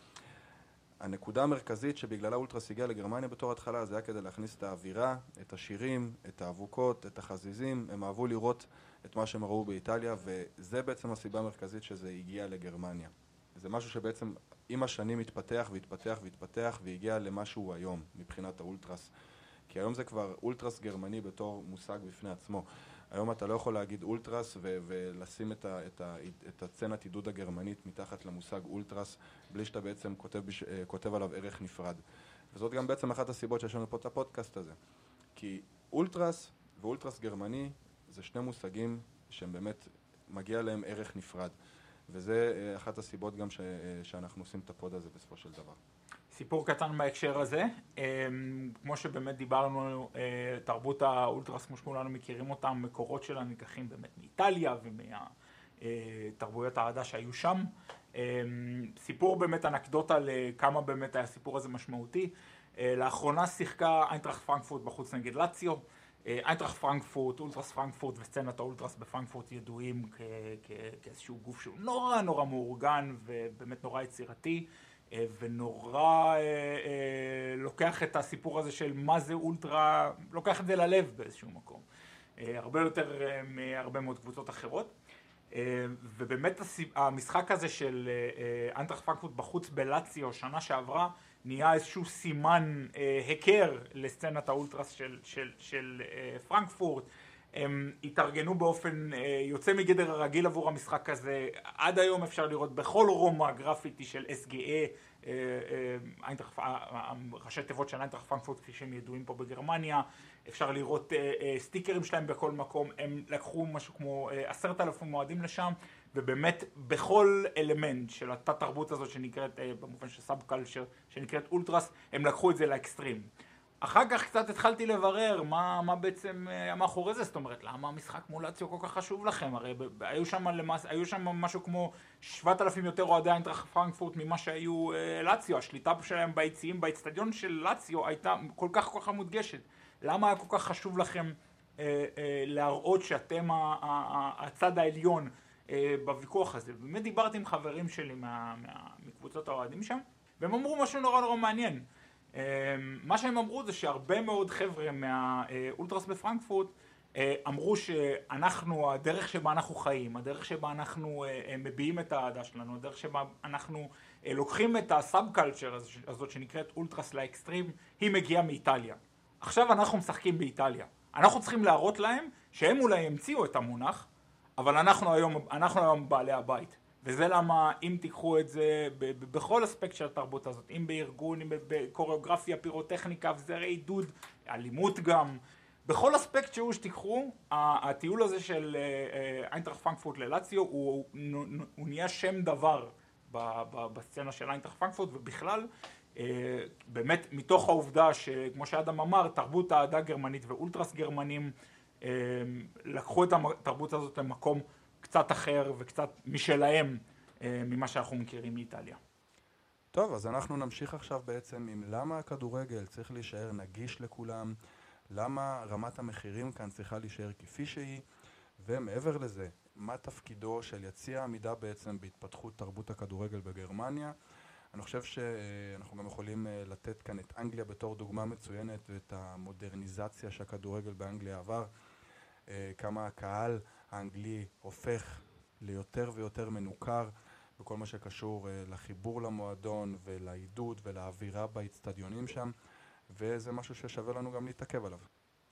הנקודה המרכזית שבגללה אולטרס הגיע לגרמניה בתור התחלה זה היה כדי להכניס את האווירה, את השירים, את האבוקות, את החזיזים, הם אהבו לראות את מה שהם ראו באיטליה וזה בעצם הסיבה המרכזית שזה הגיע לגרמניה. זה משהו שבעצם עם השנים התפתח והתפתח והתפתח והגיע למה שהוא היום מבחינת האולטרס. כי היום זה כבר אולטרס גרמני בתור מושג בפני עצמו היום אתה לא יכול להגיד אולטרס ו- ולשים את, ה- את, ה- את הצנת עידוד הגרמנית מתחת למושג אולטרס בלי שאתה בעצם כותב, בש- אה, כותב עליו ערך נפרד. וזאת גם בעצם אחת הסיבות שיש לנו פה את הפודקאסט הזה. כי אולטרס ואולטרס גרמני זה שני מושגים שהם באמת, מגיע להם ערך נפרד. וזה אה, אחת הסיבות גם ש- אה, שאנחנו עושים את ה pod הזה בסופו של דבר. סיפור קטן בהקשר הזה, אמ, כמו שבאמת דיברנו, אה, תרבות האולטרס כמו שכולנו מכירים אותה, המקורות שלה ניקחים באמת מאיטליה ומתרבויות האהדה שהיו שם. אמ, סיפור באמת אנקדוטה לכמה באמת היה הסיפור הזה משמעותי. אה, לאחרונה שיחקה איינטראכט פרנקפורט בחוץ נגד לאציו. אה, איינטראכט פרנקפורט, אולטרס פרנקפורט וסצנת האולטרס בפרנקפורט ידועים כ- כ- כאיזשהו גוף שהוא נורא נורא מאורגן ובאמת נורא יצירתי. אה, ונורא אה, אה, לוקח את הסיפור הזה של מה זה אולטרה, לוקח את זה ללב באיזשהו מקום. אה, הרבה יותר אה, מהרבה מאוד קבוצות אחרות. אה, ובאמת המשחק הזה של אה, אה, אנטרח פרנקפורט בחוץ בלאציו שנה שעברה נהיה איזשהו סימן אה, היכר לסצנת האולטרס של, של, של אה, פרנקפורט. הם התארגנו באופן אה, יוצא מגדר הרגיל עבור המשחק הזה. עד היום אפשר לראות בכל רומא גרפיטי של SGA, אה, אה, אה, ראשי תיבות של איינטראכט פרנקפורט כפי שהם ידועים פה בגרמניה. אפשר לראות סטיקרים שלהם בכל מקום. הם לקחו משהו כמו עשרת אלפים אוהדים לשם, ובאמת בכל אלמנט של התת תרבות הזאת שנקראת, במובן של subculture, שנקראת אולטרס, הם לקחו את זה לאקסטרים. אחר כך קצת התחלתי לברר מה, מה בעצם היה מאחורי זה, זאת אומרת, למה המשחק מול לאציו כל כך חשוב לכם? הרי ב- היו שם, למעשה, היו שם משהו כמו 7,000 יותר אוהדי איינטראכט פרנקפורט ממה שהיו אה, לאציו, השליטה שלהם ביציעים, באצטדיון של לאציו הייתה כל כך כל כך מודגשת. למה היה כל כך חשוב לכם אה, אה, להראות שאתם ה- ה- ה- הצד העליון אה, בוויכוח הזה? באמת דיברתי עם חברים שלי מה, מה, מקבוצות האוהדים שם, והם אמרו משהו נורא נורא מעניין. אמ, מה שהם אמרו זה שהרבה מאוד חבר'ה מהאולטרס בפרנקפורט אה, אמרו שאנחנו, הדרך שבה אנחנו חיים, הדרך שבה אנחנו אה, אה, מביעים את האהדה שלנו, הדרך שבה אנחנו לוקחים את הסאב קלצ'ר הזאת שנקראת אולטרס לאקסטרים, היא מגיעה מאיטליה. עכשיו אנחנו משחקים באיטליה. אנחנו צריכים להראות להם שהם אולי המציאו את המונח, אבל אנחנו היום, אנחנו היום בעלי הבית. וזה למה אם תיקחו את זה בכל אספקט של התרבות הזאת, אם בארגון, אם בקוריאוגרפיה, פירוטכניקה, וזרי עידוד, אלימות גם, בכל אספקט שהוא שתיקחו, הטיול הזה של אה, אה, איינטראכט פרנקפורט ללאציו הוא, הוא, הוא נהיה שם דבר בסצנה של איינטראכט פרנקפורט ובכלל אה, באמת מתוך העובדה שכמו שאדם אמר תרבות האהדה גרמנית ואולטרס גרמנים לקחו את התרבות הזאת למקום קצת אחר וקצת משלהם אה, ממה שאנחנו מכירים מאיטליה. טוב, אז אנחנו נמשיך עכשיו בעצם עם למה הכדורגל צריך להישאר נגיש לכולם, למה רמת המחירים כאן צריכה להישאר כפי שהיא, ומעבר לזה, מה תפקידו של יציע העמידה בעצם בהתפתחות תרבות הכדורגל בגרמניה. אני חושב שאנחנו גם יכולים אה, לתת כאן את אנגליה בתור דוגמה מצוינת ואת המודרניזציה שהכדורגל באנגליה עבר, אה, כמה הקהל האנגלי הופך ליותר ויותר מנוכר בכל מה שקשור אה, לחיבור למועדון ולעידוד ולאווירה באיצטדיונים שם וזה משהו ששווה לנו גם להתעכב עליו.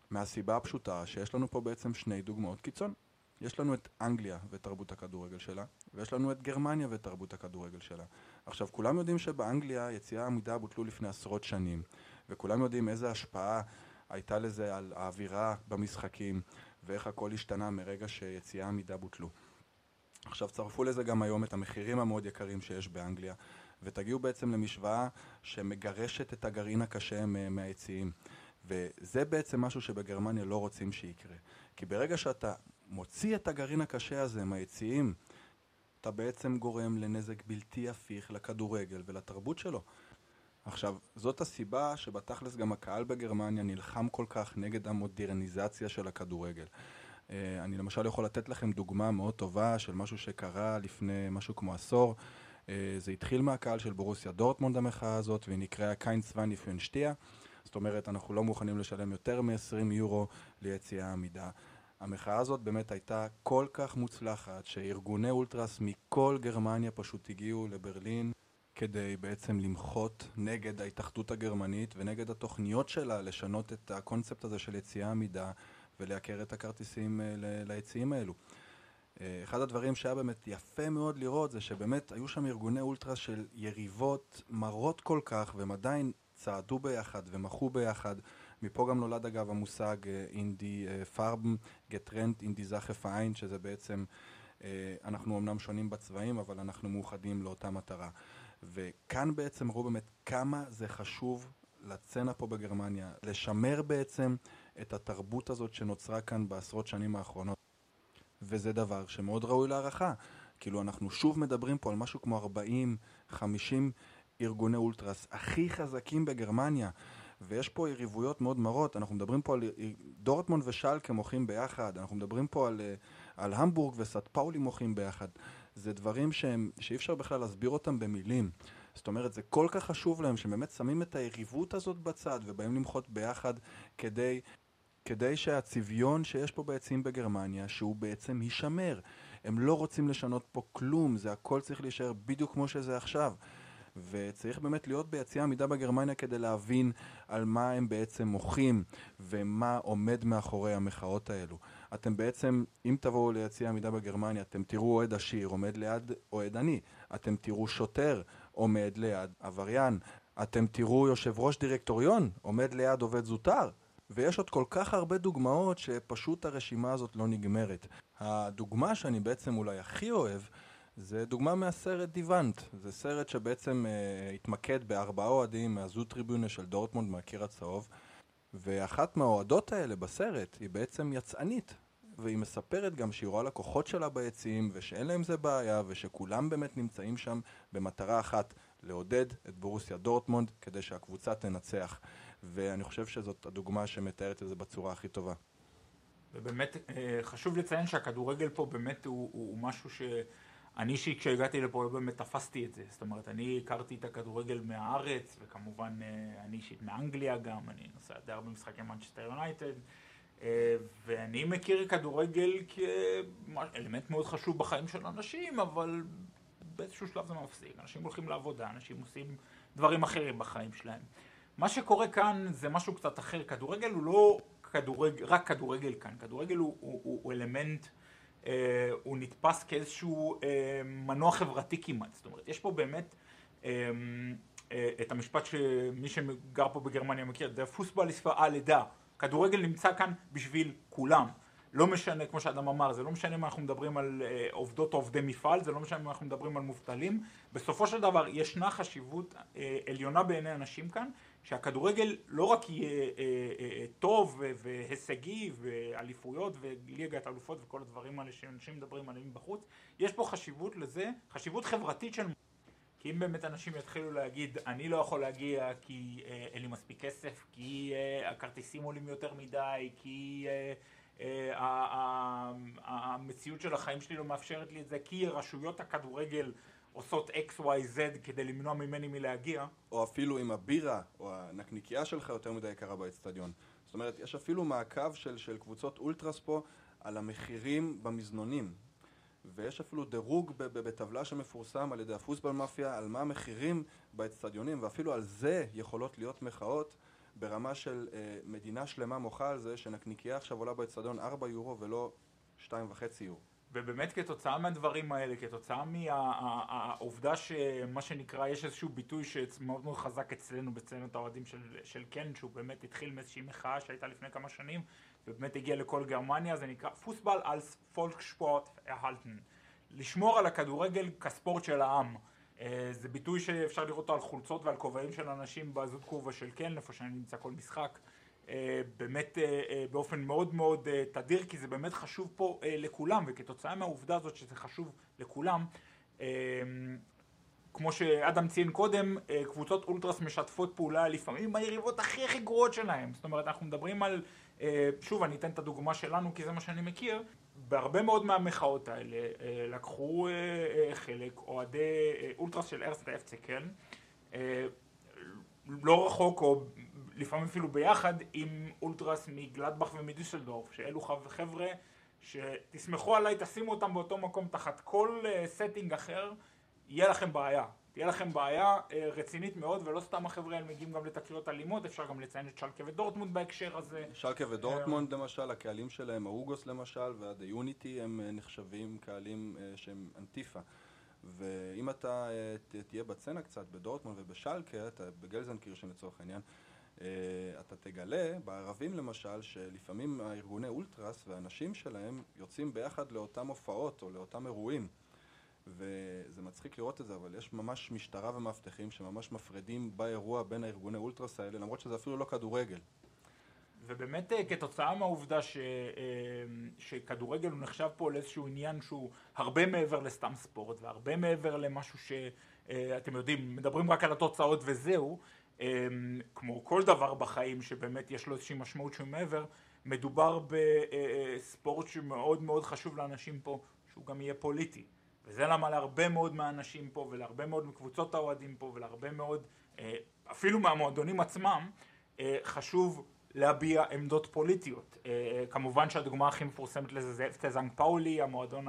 מהסיבה הפשוטה שיש לנו פה בעצם שני דוגמאות קיצון. יש לנו את אנגליה ותרבות הכדורגל שלה, ויש לנו את גרמניה ותרבות הכדורגל שלה. עכשיו, כולם יודעים שבאנגליה יציאה עמידה בוטלו לפני עשרות שנים, וכולם יודעים איזה השפעה הייתה לזה על האווירה במשחקים, ואיך הכל השתנה מרגע שיציאה עמידה בוטלו. עכשיו צרפו לזה גם היום את המחירים המאוד יקרים שיש באנגליה, ותגיעו בעצם למשוואה שמגרשת את הגרעין הקשה מ- מהיציעים. וזה בעצם משהו שבגרמניה לא רוצים שיקרה. כי ברגע שאתה מוציא את הגרעין הקשה הזה מהיציעים, אתה בעצם גורם לנזק בלתי הפיך לכדורגל ולתרבות שלו. עכשיו, זאת הסיבה שבתכלס גם הקהל בגרמניה נלחם כל כך נגד המודרניזציה של הכדורגל. אה, אני למשל יכול לתת לכם דוגמה מאוד טובה של משהו שקרה לפני משהו כמו עשור. אה, זה התחיל מהקהל של בורוסיה דורטמונד המחאה הזאת, והיא נקראה קיינס ואני פיונשטיה. זאת אומרת, אנחנו לא מוכנים לשלם יותר מ-20 יורו ליציאה עמידה. המחאה הזאת באמת הייתה כל כך מוצלחת, שארגוני אולטרס מכל גרמניה פשוט הגיעו לברלין כדי בעצם למחות נגד ההתאחדות הגרמנית ונגד התוכניות שלה לשנות את הקונספט הזה של יציאה עמידה ולייקר את הכרטיסים ליציעים האלו. אחד הדברים שהיה באמת יפה מאוד לראות זה שבאמת היו שם ארגוני אולטרה של יריבות מרות כל כך והם עדיין צעדו ביחד ומחו ביחד מפה גם נולד אגב המושג אינדי פארבן גטרנט אינדי זכף העין שזה בעצם אנחנו אמנם שונים בצבעים אבל אנחנו מאוחדים לאותה מטרה וכאן בעצם ראו באמת כמה זה חשוב לצנע פה בגרמניה לשמר בעצם את התרבות הזאת שנוצרה כאן בעשרות שנים האחרונות. וזה דבר שמאוד ראוי להערכה. כאילו אנחנו שוב מדברים פה על משהו כמו 40-50 ארגוני אולטרס הכי חזקים בגרמניה. ויש פה יריבויות מאוד מרות, אנחנו מדברים פה על דורטמונד ושלקה מוחים ביחד, אנחנו מדברים פה על, על המבורג וסט פאולי מוחים ביחד זה דברים שהם, שאי אפשר בכלל להסביר אותם במילים זאת אומרת זה כל כך חשוב להם שבאמת שמים את היריבות הזאת בצד ובאים למחות ביחד כדי כדי שהצביון שיש פה ביציעים בגרמניה, שהוא בעצם יישמר. הם לא רוצים לשנות פה כלום, זה הכל צריך להישאר בדיוק כמו שזה עכשיו. וצריך באמת להיות ביציע עמידה בגרמניה כדי להבין על מה הם בעצם מוחים ומה עומד מאחורי המחאות האלו. אתם בעצם, אם תבואו ליציע עמידה בגרמניה, אתם תראו אוהד עשיר עומד ליד אוהד עני, אתם תראו שוטר עומד ליד עבריין, אתם תראו יושב ראש דירקטוריון עומד ליד עובד זוטר. ויש עוד כל כך הרבה דוגמאות שפשוט הרשימה הזאת לא נגמרת. הדוגמה שאני בעצם אולי הכי אוהב זה דוגמה מהסרט דיוונט. זה סרט שבעצם אה, התמקד בארבעה אוהדים מהזו טריבונה של דורטמונד מהקיר הצהוב ואחת מהאוהדות האלה בסרט היא בעצם יצאנית והיא מספרת גם שהיא רואה לקוחות שלה ביציעים ושאין להם זה בעיה ושכולם באמת נמצאים שם במטרה אחת לעודד את בורוסיה דורטמונד כדי שהקבוצה תנצח. ואני חושב שזאת הדוגמה שמתארת את זה בצורה הכי טובה. ובאמת אה, חשוב לציין שהכדורגל פה באמת הוא, הוא משהו שאני אישית כשהגעתי לפה באמת תפסתי את זה, זאת אומרת אני הכרתי את הכדורגל מהארץ וכמובן אה, אני אישית מאנגליה גם, אני נוסע די הרבה משחקי מנצ'סטר יונייטד ואני מכיר כדורגל כאלמנט מאוד חשוב בחיים של אנשים אבל באיזשהו שלב זה מפסיק, אנשים הולכים לעבודה, אנשים עושים דברים אחרים בחיים שלהם. מה שקורה כאן זה משהו קצת אחר, כדורגל הוא לא כדורג, רק כדורגל כאן, כדורגל הוא, הוא, הוא, הוא אלמנט, אה, הוא נתפס כאיזשהו אה, מנוע חברתי כמעט, זאת אומרת יש פה באמת אה, אה, את המשפט שמי שגר פה בגרמניה מכיר, זה פוסבול ist לידה, כדורגל נמצא כאן בשביל כולם, לא משנה, כמו שאדם אמר, זה לא משנה אם אנחנו מדברים על אה, עובדות או עובדי מפעל, זה לא משנה אם אנחנו מדברים על מובטלים, בסופו של דבר ישנה חשיבות אה, עליונה בעיני אנשים כאן, שהכדורגל לא רק יהיה אה, אה, אה, טוב והישגי ואליפויות וליגת אלופות וכל הדברים האלה שאנשים מדברים עליהם בחוץ, יש פה חשיבות לזה, חשיבות חברתית של... כי אם באמת אנשים יתחילו להגיד, אני לא יכול להגיע כי אה, אין לי מספיק כסף, כי אה, הכרטיסים עולים יותר מדי, כי אה, אה, המציאות של החיים שלי לא מאפשרת לי את זה, כי רשויות הכדורגל עושות XYZ כדי למנוע ממני מלהגיע. או אפילו אם הבירה או הנקניקייה שלך יותר מדי יקרה באצטדיון. זאת אומרת, יש אפילו מעקב של, של קבוצות אולטרס פה על המחירים במזנונים. ויש אפילו דירוג בטבלה שמפורסם על ידי הפוסבל מאפיה על מה המחירים באצטדיונים, ואפילו על זה יכולות להיות מחאות ברמה של אה, מדינה שלמה מוחה על זה שנקניקייה עכשיו עולה באצטדיון 4 יורו ולא 2.5 יורו. ובאמת כתוצאה מהדברים האלה, כתוצאה מהעובדה שמה שנקרא, יש איזשהו ביטוי שמאוד מאוד חזק אצלנו בצוות האוהדים של, של קן, שהוא באמת התחיל מאיזושהי מחאה שהייתה לפני כמה שנים, ובאמת הגיע לכל גרמניה, זה נקרא פוסבל אלס פולקשפורט erhalten. לשמור על הכדורגל כספורט של העם. אה, זה ביטוי שאפשר לראות אותו על חולצות ועל כובעים של אנשים בזאת קורבה של קן, איפה שאני נמצא כל משחק. אה, באמת אה, אה, באופן מאוד מאוד תדיר, כי זה באמת חשוב פה לכולם, וכתוצאה מהעובדה הזאת שזה חשוב לכולם, כמו שאדם ציין קודם, קבוצות אולטרס משתפות פעולה לפעמים עם היריבות הכי הכי גרועות שלהם. זאת אומרת, אנחנו מדברים על, שוב, אני אתן את הדוגמה שלנו כי זה מה שאני מכיר, בהרבה מאוד מהמחאות האלה לקחו חלק אוהדי אולטרס של ארסט אפצקל, לא רחוק או לפעמים אפילו ביחד עם אולטרס מגלדבך ומדיסלדורף, שאלו חבר'ה שתסמכו עליי, תשימו אותם באותו מקום תחת כל setting אה, אחר, יהיה לכם בעיה. תהיה לכם בעיה אה, רצינית מאוד, ולא סתם החבר'ה האלה מגיעים גם לתקריות אלימות, אפשר גם לציין את שלקה ודורטמונד בהקשר הזה. שלקה ודורטמונד למשל, הקהלים שלהם, ההוגוס למשל, ו The Unity, הם אה, נחשבים קהלים אה, שהם אנטיפה. ואם אתה תהיה בצנע קצת בדורטמונד ובשלקה, אתה בגלזנקירשן לצורך העניין, אתה תגלה בערבים למשל שלפעמים הארגוני אולטרס והאנשים שלהם יוצאים ביחד לאותם הופעות או לאותם אירועים וזה מצחיק לראות את זה, אבל יש ממש משטרה ומאבטחים שממש מפרידים באירוע בין הארגוני אולטרס האלה, למרות שזה אפילו לא כדורגל. ובאמת אה, כתוצאה מהעובדה ש, אה, שכדורגל הוא נחשב פה לאיזשהו עניין שהוא הרבה מעבר לסתם ספורט והרבה מעבר למשהו שאתם אה, יודעים, מדברים רק על התוצאות וזהו, כמו כל דבר בחיים שבאמת יש לו איזושהי משמעות שהוא מעבר, מדובר בספורט שמאוד מאוד חשוב לאנשים פה שהוא גם יהיה פוליטי. וזה למה להרבה מאוד מהאנשים פה ולהרבה מאוד מקבוצות האוהדים פה ולהרבה מאוד, אה, אפילו מהמועדונים עצמם, אה, חשוב להביע עמדות פוליטיות. אה, כמובן שהדוגמה הכי מפורסמת לזה זה אפטה פאולי, המועדון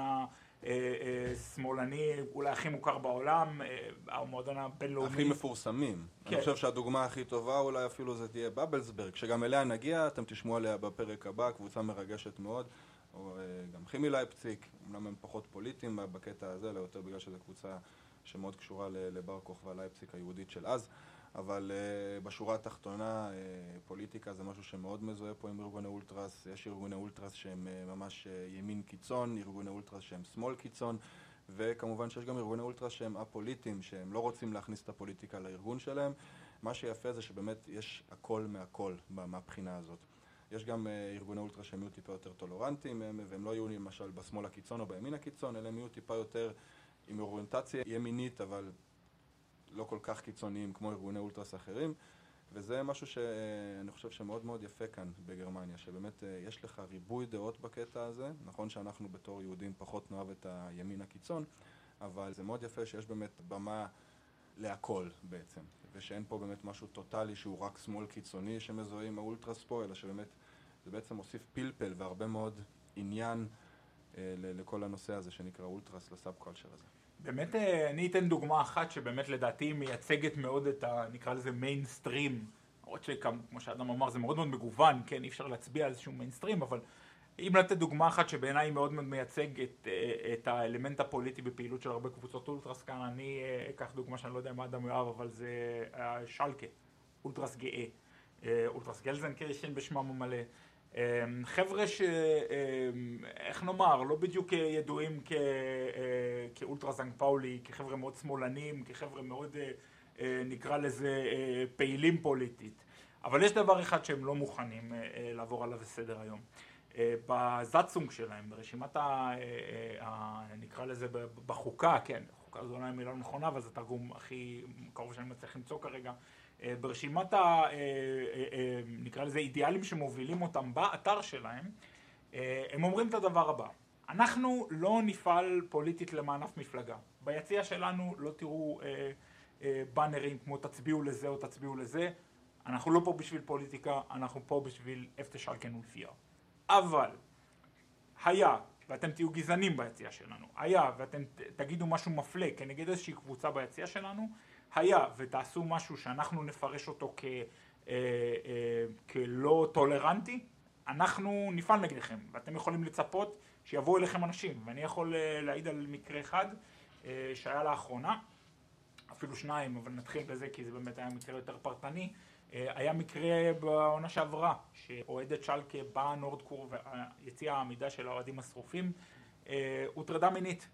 השמאלני אולי הכי מוכר בעולם, המועדון הבינלאומי. הכי מפורסמים. כן. אני חושב שהדוגמה הכי טובה אולי אפילו זה תהיה בבלסברג, שגם אליה נגיע, אתם תשמעו עליה בפרק הבא, קבוצה מרגשת מאוד. או אה, גם כימי לייפציק, אמנם הם פחות פוליטיים בקטע הזה, אלא יותר בגלל שזו קבוצה שמאוד קשורה לבר כוכבא לייפציק היהודית של אז, אבל uh, בשורה התחתונה uh, פוליטיקה זה משהו שמאוד מזוהה פה עם ארגוני אולטרס, יש ארגוני אולטרס שהם uh, ממש uh, ימין קיצון, ארגוני אולטרס שהם שמאל קיצון, וכמובן שיש גם ארגוני אולטרס שהם א-פוליטיים, שהם לא רוצים להכניס את הפוליטיקה לארגון שלהם. מה שיפה זה שבאמת יש הכל מהכל מהבחינה הזאת. יש גם אה, ארגוני אולטרה שהם יהיו טיפה יותר טולרנטיים, והם לא יהיו למשל בשמאל הקיצון או בימין הקיצון, אלא הם יהיו טיפה יותר עם אוריינטציה ימינית, אבל לא כל כך קיצוניים כמו ארגוני אולטרס אחרים. וזה משהו שאני חושב שמאוד מאוד יפה כאן בגרמניה, שבאמת אה, יש לך ריבוי דעות בקטע הזה, נכון שאנחנו בתור יהודים פחות נאהב את הימין הקיצון, אבל זה מאוד יפה שיש באמת במה להכל בעצם, ושאין פה באמת משהו טוטאלי שהוא רק שמאל קיצוני שמזוהה עם האולטרס פה, אלא שבאמת זה בעצם מוסיף פלפל והרבה מאוד עניין אה, לכל הנושא הזה שנקרא אולטרס, ל subculture הזה. באמת אה, אני אתן דוגמה אחת שבאמת לדעתי מייצגת מאוד את ה... נקרא לזה מיינסטרים, למרות שכמו שאדם אמר זה מאוד מאוד מגוון, כן אי אפשר להצביע על איזשהו מיינסטרים, אבל אם לתת דוגמה אחת שבעיניי מאוד מאוד מייצג את, אה, את האלמנט הפוליטי בפעילות של הרבה קבוצות אולטרס כאן, אני אה, אקח דוגמה שאני לא יודע מה אדם יאהב, אבל זה שלקה, אולטרס GE, אולטרס גלזנקרשן בשמם המלא. אמ, חבר'ה ש... אמ, נאמר, לא בדיוק ידועים כ... אה, כאולטרה זנג פאולי, כחבר'ה מאוד שמאלנים, כחבר'ה מאוד, אה, אה, נקרא לזה, פעילים פוליטית. אבל יש דבר אחד שהם לא מוכנים לעבור עליו לסדר היום. בזאצונג שלהם, ברשימת ה... נקרא לזה בחוקה, כן, חוקה זו אולי מילה לא נכונה, אבל זה תרגום הכי קרוב שאני מצליח למצוא כרגע. אה, ברשימת ה... אה, אה, נקרא לזה אידיאלים שמובילים אותם באתר שלהם, הם אומרים את הדבר הבא: אנחנו לא נפעל פוליטית למען אף מפלגה. ביציע שלנו לא תראו באנרים כמו תצביעו לזה או תצביעו לזה. אנחנו לא פה בשביל פוליטיקה, אנחנו פה בשביל אפטה שלקן ולפיה. אבל, היה, ואתם תהיו גזענים ביציע שלנו, היה ואתם תגידו משהו מפלה כנגד איזושהי קבוצה ביציע שלנו, היה ותעשו משהו שאנחנו נפרש אותו כ, אה, אה, כלא טולרנטי, אנחנו נפעל נגדכם, ואתם יכולים לצפות שיבואו אליכם אנשים, ואני יכול אה, להעיד על מקרה אחד אה, שהיה לאחרונה, אפילו שניים, אבל נתחיל בזה כי זה באמת היה מקרה יותר פרטני. אה, היה מקרה בעונה שעברה, שאוהדת שלקה באה נורדקור ויציאה העמידה של האוהדים השרופים אה, הוטרדה מינית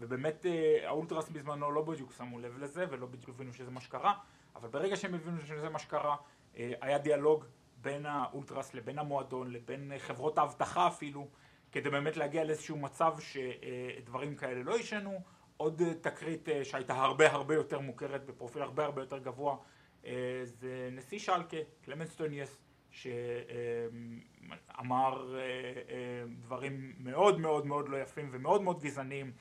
ובאמת אה, האולטרס בזמנו לא בדיוק שמו לב לזה ולא בדיוק הבינו שזה מה שקרה, אבל ברגע שהם הבינו שזה מה שקרה, אה, היה דיאלוג בין האולטרס לבין המועדון, לבין חברות האבטחה אפילו, כדי באמת להגיע לאיזשהו מצב שדברים כאלה לא ישנו. עוד תקרית אה, שהייתה הרבה הרבה יותר מוכרת בפרופיל הרבה הרבה יותר גבוה זה נשיא שלקה, קלמנס טוניאס, שאמר דברים מאוד מאוד מאוד לא יפים ומאוד מאוד גזעניים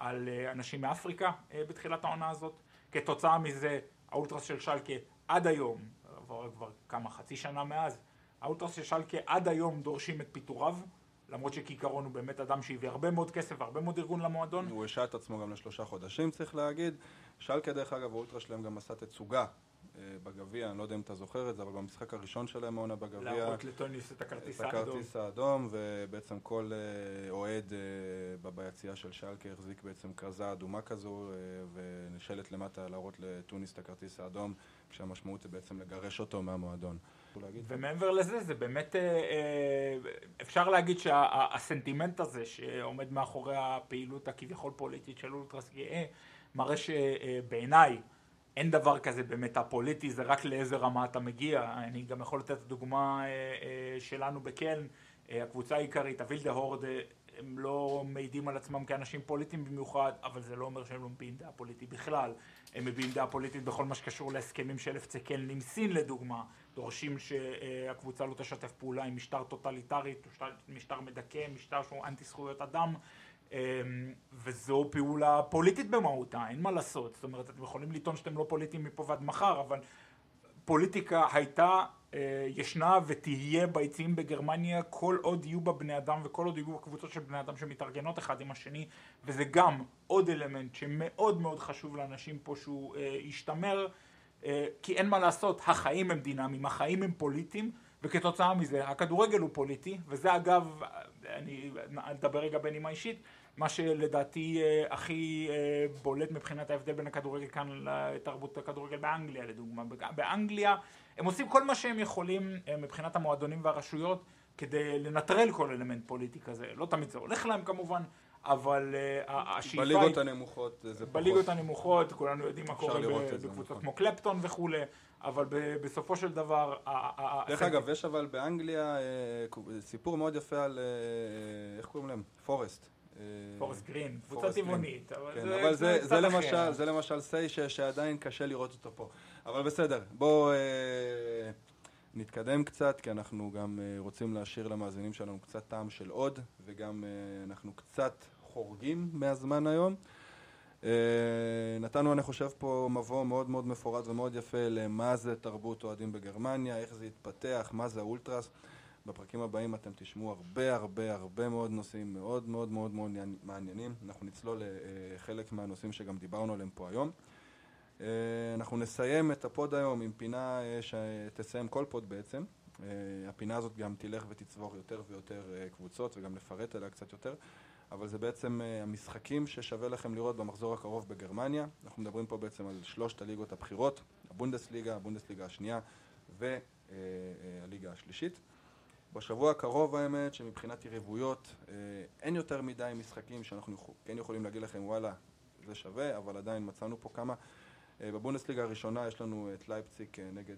על אה, אנשים מאפריקה אה, בתחילת העונה הזאת. כתוצאה מזה האולטרס של שלקה עד היום, עבר כבר כמה, חצי שנה מאז, האולטרס של שלקה עד היום דורשים את פיטוריו. למרות שכעיקרון הוא באמת אדם שהביא הרבה מאוד כסף והרבה מאוד ארגון למועדון. הוא השעה את עצמו גם לשלושה חודשים צריך להגיד, שלקה דרך אגב, האולטרה שלהם גם עשה תצוגה בגביע, אני לא יודע אם אתה זוכר את זה, אבל במשחק הראשון שלהם העונה בגביע, להראות לטוניס את הכרטיס האדום. את הכרטיס האדום, ובעצם כל אה, אוהד אה, ביציאה של שלקה החזיק בעצם כרזה אדומה כזו, ונשאלת למטה להראות לטוניס את הכרטיס האדום, כשהמשמעות היא בעצם לגרש אותו מהמועדון. ומעבר לזה, זה באמת, אפשר להגיד שהסנטימנט הזה שעומד מאחורי הפעילות הכביכול פוליטית של אולטרס גאה, מראה שבעיניי אין דבר כזה באמת א-פוליטי, זה רק לאיזה רמה אתה מגיע. אני גם יכול לתת את הדוגמה אה, אה, שלנו בקלן, אה, הקבוצה העיקרית, הווילדה הורד, הם לא מעידים על עצמם כאנשים פוליטיים במיוחד, אבל זה לא אומר שהם לא מביעים דעה פוליטית בכלל. הם מביעים דעה פוליטית בכל מה שקשור להסכמים של FC קלן עם סין לדוגמה. דורשים שהקבוצה לא תשתף פעולה עם משטר טוטליטרי, משטר מדכא, משטר שהוא אנטי זכויות אדם. אמ, וזו פעולה פוליטית במהותה, אין מה לעשות. זאת אומרת, אתם יכולים לטעון שאתם לא פוליטיים מפה ועד מחר, אבל פוליטיקה הייתה, אה, ישנה ותהיה ביציעים בגרמניה כל עוד יהיו בה בני אדם וכל עוד יהיו קבוצות של בני אדם שמתארגנות אחד עם השני, וזה גם עוד אלמנט שמאוד מאוד חשוב לאנשים פה שהוא אה, ישתמר, אה, כי אין מה לעשות, החיים הם דינמיים, החיים הם פוליטיים. וכתוצאה מזה הכדורגל הוא פוליטי, וזה אגב, אני אדבר רגע בנימה אישית, מה שלדעתי אה, הכי אה, בולט מבחינת ההבדל בין הכדורגל כאן לתרבות הכדורגל באנגליה לדוגמה. באנגליה הם עושים כל מה שהם יכולים אה, מבחינת המועדונים והרשויות כדי לנטרל כל אלמנט פוליטי כזה. לא תמיד זה הולך להם כמובן, אבל השאיפה היא... בליגות הנמוכות זה פחות. בליגות הנמוכות, כולנו יודעים מה קורה בקבוצות נכון. כמו קלפטון וכולי. אבל בסופו של דבר... דרך אגב, יש אבל באנגליה סיפור מאוד יפה על, איך קוראים להם? פורסט. פורסט גרין, קבוצה טבעונית, אבל כן, זה למשל, זה למשל סיי שעדיין קשה לראות אותו פה. אבל בסדר, בואו אה, נתקדם קצת, כי אנחנו גם אה, רוצים להשאיר למאזינים שלנו קצת טעם של עוד, וגם אה, אנחנו קצת חורגים מהזמן היום. אה, נתנו, אני חושב, פה מבוא מאוד מאוד מפורט ומאוד יפה למה זה תרבות אוהדים בגרמניה, איך זה התפתח, מה זה האולטרס. בפרקים הבאים אתם תשמעו הרבה הרבה הרבה מאוד נושאים מאוד מאוד מאוד מאוד מעניינים. אנחנו נצלול לחלק אה, מהנושאים שגם דיברנו עליהם פה היום. אה, אנחנו נסיים את ה pod היום עם פינה אה, שתסיים כל pod בעצם. הפינה הזאת גם תלך ותצבור יותר ויותר קבוצות וגם לפרט עליה קצת יותר. אבל זה בעצם המשחקים ששווה לכם לראות במחזור הקרוב בגרמניה. אנחנו מדברים פה בעצם על שלושת הליגות הבכירות, הבונדסליגה, הבונדסליגה השנייה והליגה השלישית. בשבוע הקרוב האמת שמבחינת יריבויות אה, אין יותר מדי משחקים שאנחנו כן יכולים להגיד לכם וואלה זה שווה אבל עדיין מצאנו פה כמה. אה, בבונדסליגה הראשונה יש לנו את לייפציק אה, נגד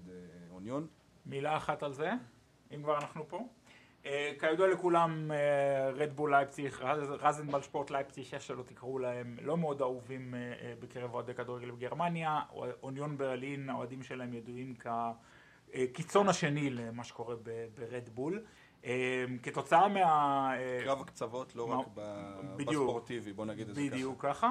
אוניון. מילה אחת על זה אם כבר אנחנו פה. כידוע לכולם רדבול לייפציג, רזנבל שפורט לייפציג, איך שלא תקראו להם, לא מאוד אהובים בקרב אוהדי כדורגל בגרמניה, אוניון ברלין, האוהדים שלהם ידועים כ... הקיצון השני למה שקורה ברדבול. אה, כתוצאה מה... אה, קרב הקצוות לא מה... רק בדיוק, בספורטיבי, בוא נגיד את זה ככה. בדיוק ככה.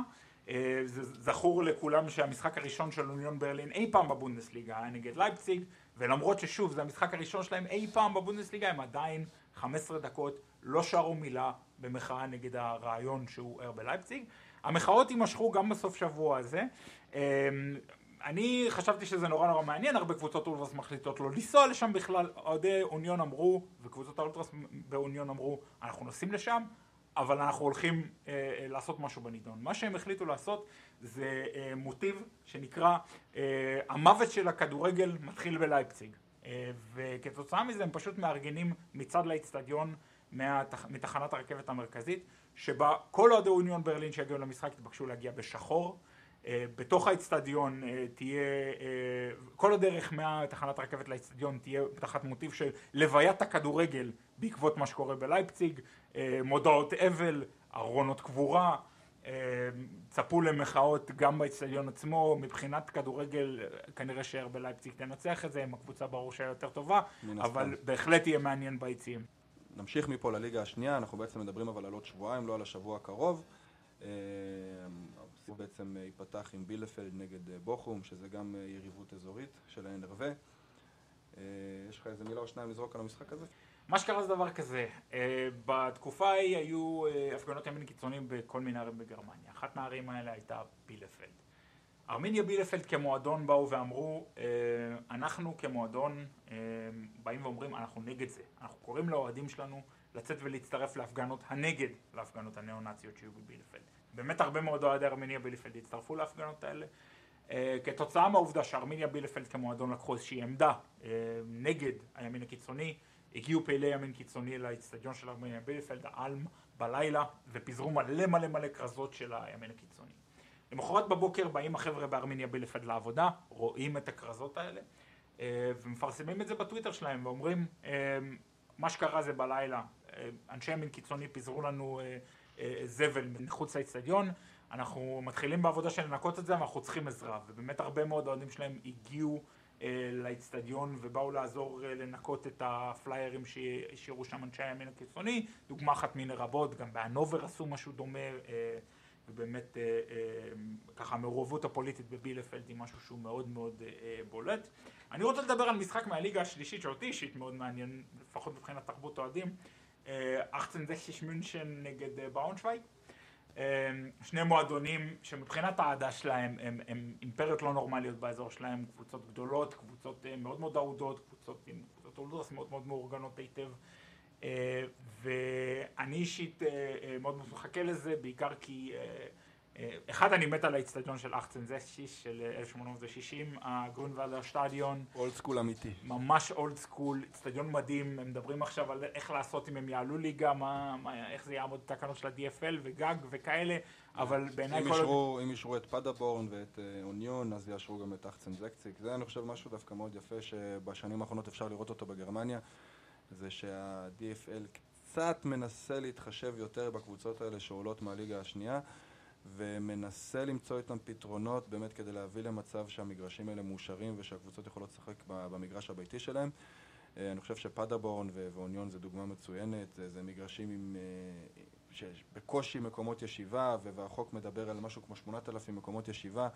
אה, זכור לכולם שהמשחק הראשון של אוניון ברלין אי פעם בבונדסליגה היה נגד לייפציג, ולמרות ששוב זה המשחק הראשון שלהם אי פעם בבונדסליגה, הם עדיין 15 דקות לא שרו מילה במחאה נגד הרעיון שהוא ער בלייפציג. המחאות יימשכו גם בסוף שבוע הזה. אני חשבתי שזה נורא נורא מעניין, הרבה קבוצות אולטרס מחליטות לא לנסוע לשם בכלל, אוהדי אוניון אמרו, וקבוצות האולטרס באוניון אמרו, אנחנו נוסעים לשם, אבל אנחנו הולכים אה, אה, לעשות משהו בנידון. מה שהם החליטו לעשות זה אה, מוטיב שנקרא אה, המוות של הכדורגל מתחיל בלייפציג. אה, וכתוצאה מזה הם פשוט מארגנים מצד לאיצטדיון מתח, מתחנת הרכבת המרכזית, שבה כל אוהדי אוניון ברלין שיגיעו למשחק יתבקשו להגיע בשחור. אה, בתוך האצטדיון אה, תהיה, אה, כל הדרך מתחנת הרכבת לאצטדיון תהיה תחת מוטיב של לוויית הכדורגל בעקבות מה שקורה בלייפציג, מודעות אבל, ארונות קבורה, צפו למחאות גם באצטדיון עצמו, מבחינת כדורגל כנראה שייר בלייפציג תנצח את זה, עם הקבוצה ברור שהיה יותר טובה, אבל בהחלט יהיה מעניין ביציעים. נמשיך מפה לליגה השנייה, אנחנו בעצם מדברים אבל על עוד שבועיים, לא על השבוע הקרוב. הוא בעצם אה, ייפתח עם בילפלד נגד אה, בוכום, שזה גם אה, יריבות אזורית של ה-NRV. יש לך איזה מילה או שניים לזרוק על המשחק הזה? מה שקרה זה דבר כזה, בתקופה ההיא היו הפגנות ימין קיצוניים בכל מיני ערים בגרמניה. אחת מהערים האלה הייתה בילפלד. ארמיניה בילפלד כמועדון באו ואמרו, אנחנו כמועדון באים ואומרים, אנחנו נגד זה. אנחנו קוראים לאוהדים שלנו לצאת ולהצטרף להפגנות הנגד להפגנות הניאו-נאציות שיהיו בבילפלד. באמת הרבה מאוד אוהדי ארמיניה בילפלד הצטרפו להפגנות האלה. אה, כתוצאה מהעובדה שארמיניה בילפלד כמועדון לקחו איזושהי עמדה נגד הימין הקיצוני, הגיעו פעילי ימין קיצוני לאצטדיון של ארמיניה בילפלד, האלם, בלילה, ופיזרו מלא מלא מלא כרזות של הימין הקיצוני. למחרת בבוקר באים החבר'ה בארמיניה בלפד לעבודה, רואים את הכרזות האלה אה, ומפרסמים את זה בטוויטר שלהם ואומרים אה, מה שקרה זה בלילה, אה, אנשי ימין קיצוני פיזרו לנו זבל מחוץ לאצטדיון, אנחנו מתחילים בעבודה של לנקות את זה ואנחנו צריכים עזרה ובאמת הרבה מאוד אוהדים שלהם הגיעו לאצטדיון ובאו לעזור לנקות את הפליירים שהשאירו שם אנשי הימין הקיצוני, דוגמה אחת מיני רבות, גם בהנובר עשו משהו דומה ובאמת אה, אה, ככה המעורבות הפוליטית בבילפלד היא משהו שהוא מאוד מאוד אה, בולט. אני רוצה לדבר על משחק מהליגה השלישית שאותי אישית מאוד מעניין, לפחות מבחינת תרבות אוהדים, אחצן דקשיש מünchen נגד באונשווייג. שני מועדונים שמבחינת האהדה שלהם הם, הם אימפריות לא נורמליות באזור שלהם, קבוצות גדולות, קבוצות מאוד מאוד אהודות, קבוצות עם קבוצות אהודות מאוד מאוד מאורגנות היטב. אה, ואני אישית אה, אה, מאוד מאוד מחכה לזה, בעיקר כי אחד, אני מת על האיצטדיון של Achtzehn Sechzig של 1860, הגרונוולדר שטדיון. old school אמיתי. ממש old school, איצטדיון מדהים, הם מדברים עכשיו על איך לעשות אם הם יעלו ליגה, מה, מה, איך זה יעמוד בתקנות של ה-DFL וגג וכאלה, אבל בעיניי כל... אישרו, אם אישרו את פדרבורן ואת אוניון, אז יאשרו גם את Achtzehn Sechzig. זה אני חושב משהו דווקא מאוד יפה, שבשנים האחרונות אפשר לראות אותו בגרמניה. זה שה-DFL קצת מנסה להתחשב יותר בקבוצות האלה שעולות מהליגה השנייה ומנסה למצוא איתם פתרונות באמת כדי להביא למצב שהמגרשים האלה מאושרים ושהקבוצות יכולות לשחק במגרש הביתי שלהם. אה, אני חושב שפדבורן ואוניון זה דוגמה מצוינת, זה, זה מגרשים עם אה, בקושי מקומות ישיבה והחוק מדבר על משהו כמו 8,000 מקומות ישיבה,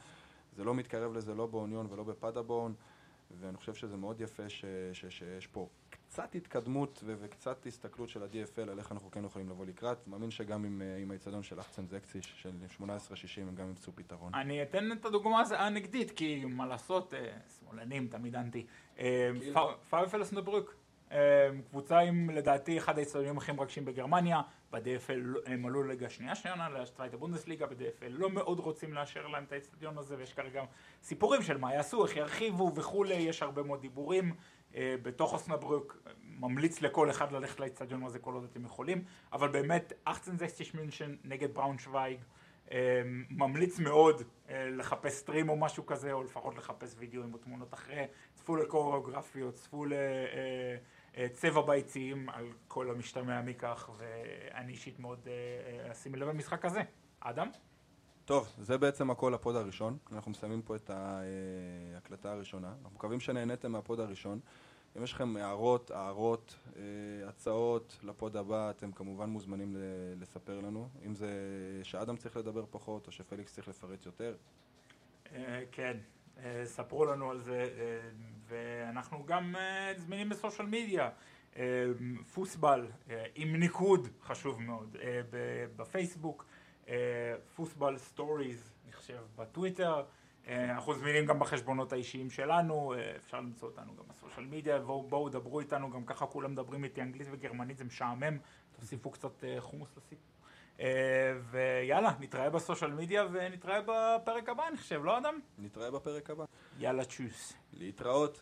זה לא מתקרב לזה לא באוניון ולא בפדבורן ואני חושב שזה מאוד יפה ש, ש, שיש פה קצת התקדמות ו- וקצת הסתכלות של ה-DFL על איך אנחנו כן יכולים לבוא לקראת. מאמין שגם עם, אה, עם האיצטדיון של אחצן זקסי של 1860 הם גם ימצאו פתרון. אני אתן את הדוגמה הנגדית, כי מה לעשות, אה, שמאלנים תמיד אנטי. אה, פארפלס נברוק. קבוצה עם לדעתי אחד האיצטדיונים הכי מרגשים בגרמניה, ב-DFL הם עלו לליגה שנייה שנה, לשטרייטה בונדסליגה, ב-DFL לא מאוד רוצים לאשר להם את האיצטדיון הזה, ויש כרגע סיפורים של מה יעשו, איך ירחיבו וכולי, יש הרבה מאוד דיבורים. אה, בתוך אוסנברוק, ממליץ לכל אחד ללכת לאצטדיון הזה כל עוד אתם יכולים, אבל באמת, 1860 מינשן נגד בראונשוויג, אה, ממליץ מאוד אה, לחפש סטרים או משהו כזה, או לפחות לחפש וידאוים או תמונות אחרי, צפו לקוריאוגרפיות, צפו לצבע ביציעים על כל המשתמע מכך, ואני אישית מאוד אשים לב למשחק הזה. אדם? טוב, זה בעצם הכל ה pod הראשון. אנחנו מסיימים פה את ההקלטה הראשונה. אנחנו מקווים שנהניתם מה pod הראשון. אם יש לכם הערות, הערות, אה, הצעות ל pod הבא, אתם כמובן מוזמנים לספר לנו. אם זה שאדם צריך לדבר פחות, או שפליקס צריך לפרט יותר. אה, כן, אה, ספרו לנו על זה, ואנחנו גם זמינים ב social media. פוסבל עם ניקוד חשוב מאוד בפייסבוק. פוסבל סטוריז, אני חושב, בטוויטר. אה, אנחנו זמינים גם בחשבונות האישיים שלנו, אה, אפשר למצוא אותנו גם ב social media, בואו בוא, דברו איתנו, גם ככה כולם מדברים איתי אנגלית וגרמנית, זה משעמם, תוסיפו קצת אה, חומוס לסיפור. ויאללה, נתראה ב social media ונתראה בפרק הבא, אני חושב, לא אדם? נתראה בפרק הבא. יאללה, Tschüss. להתראות.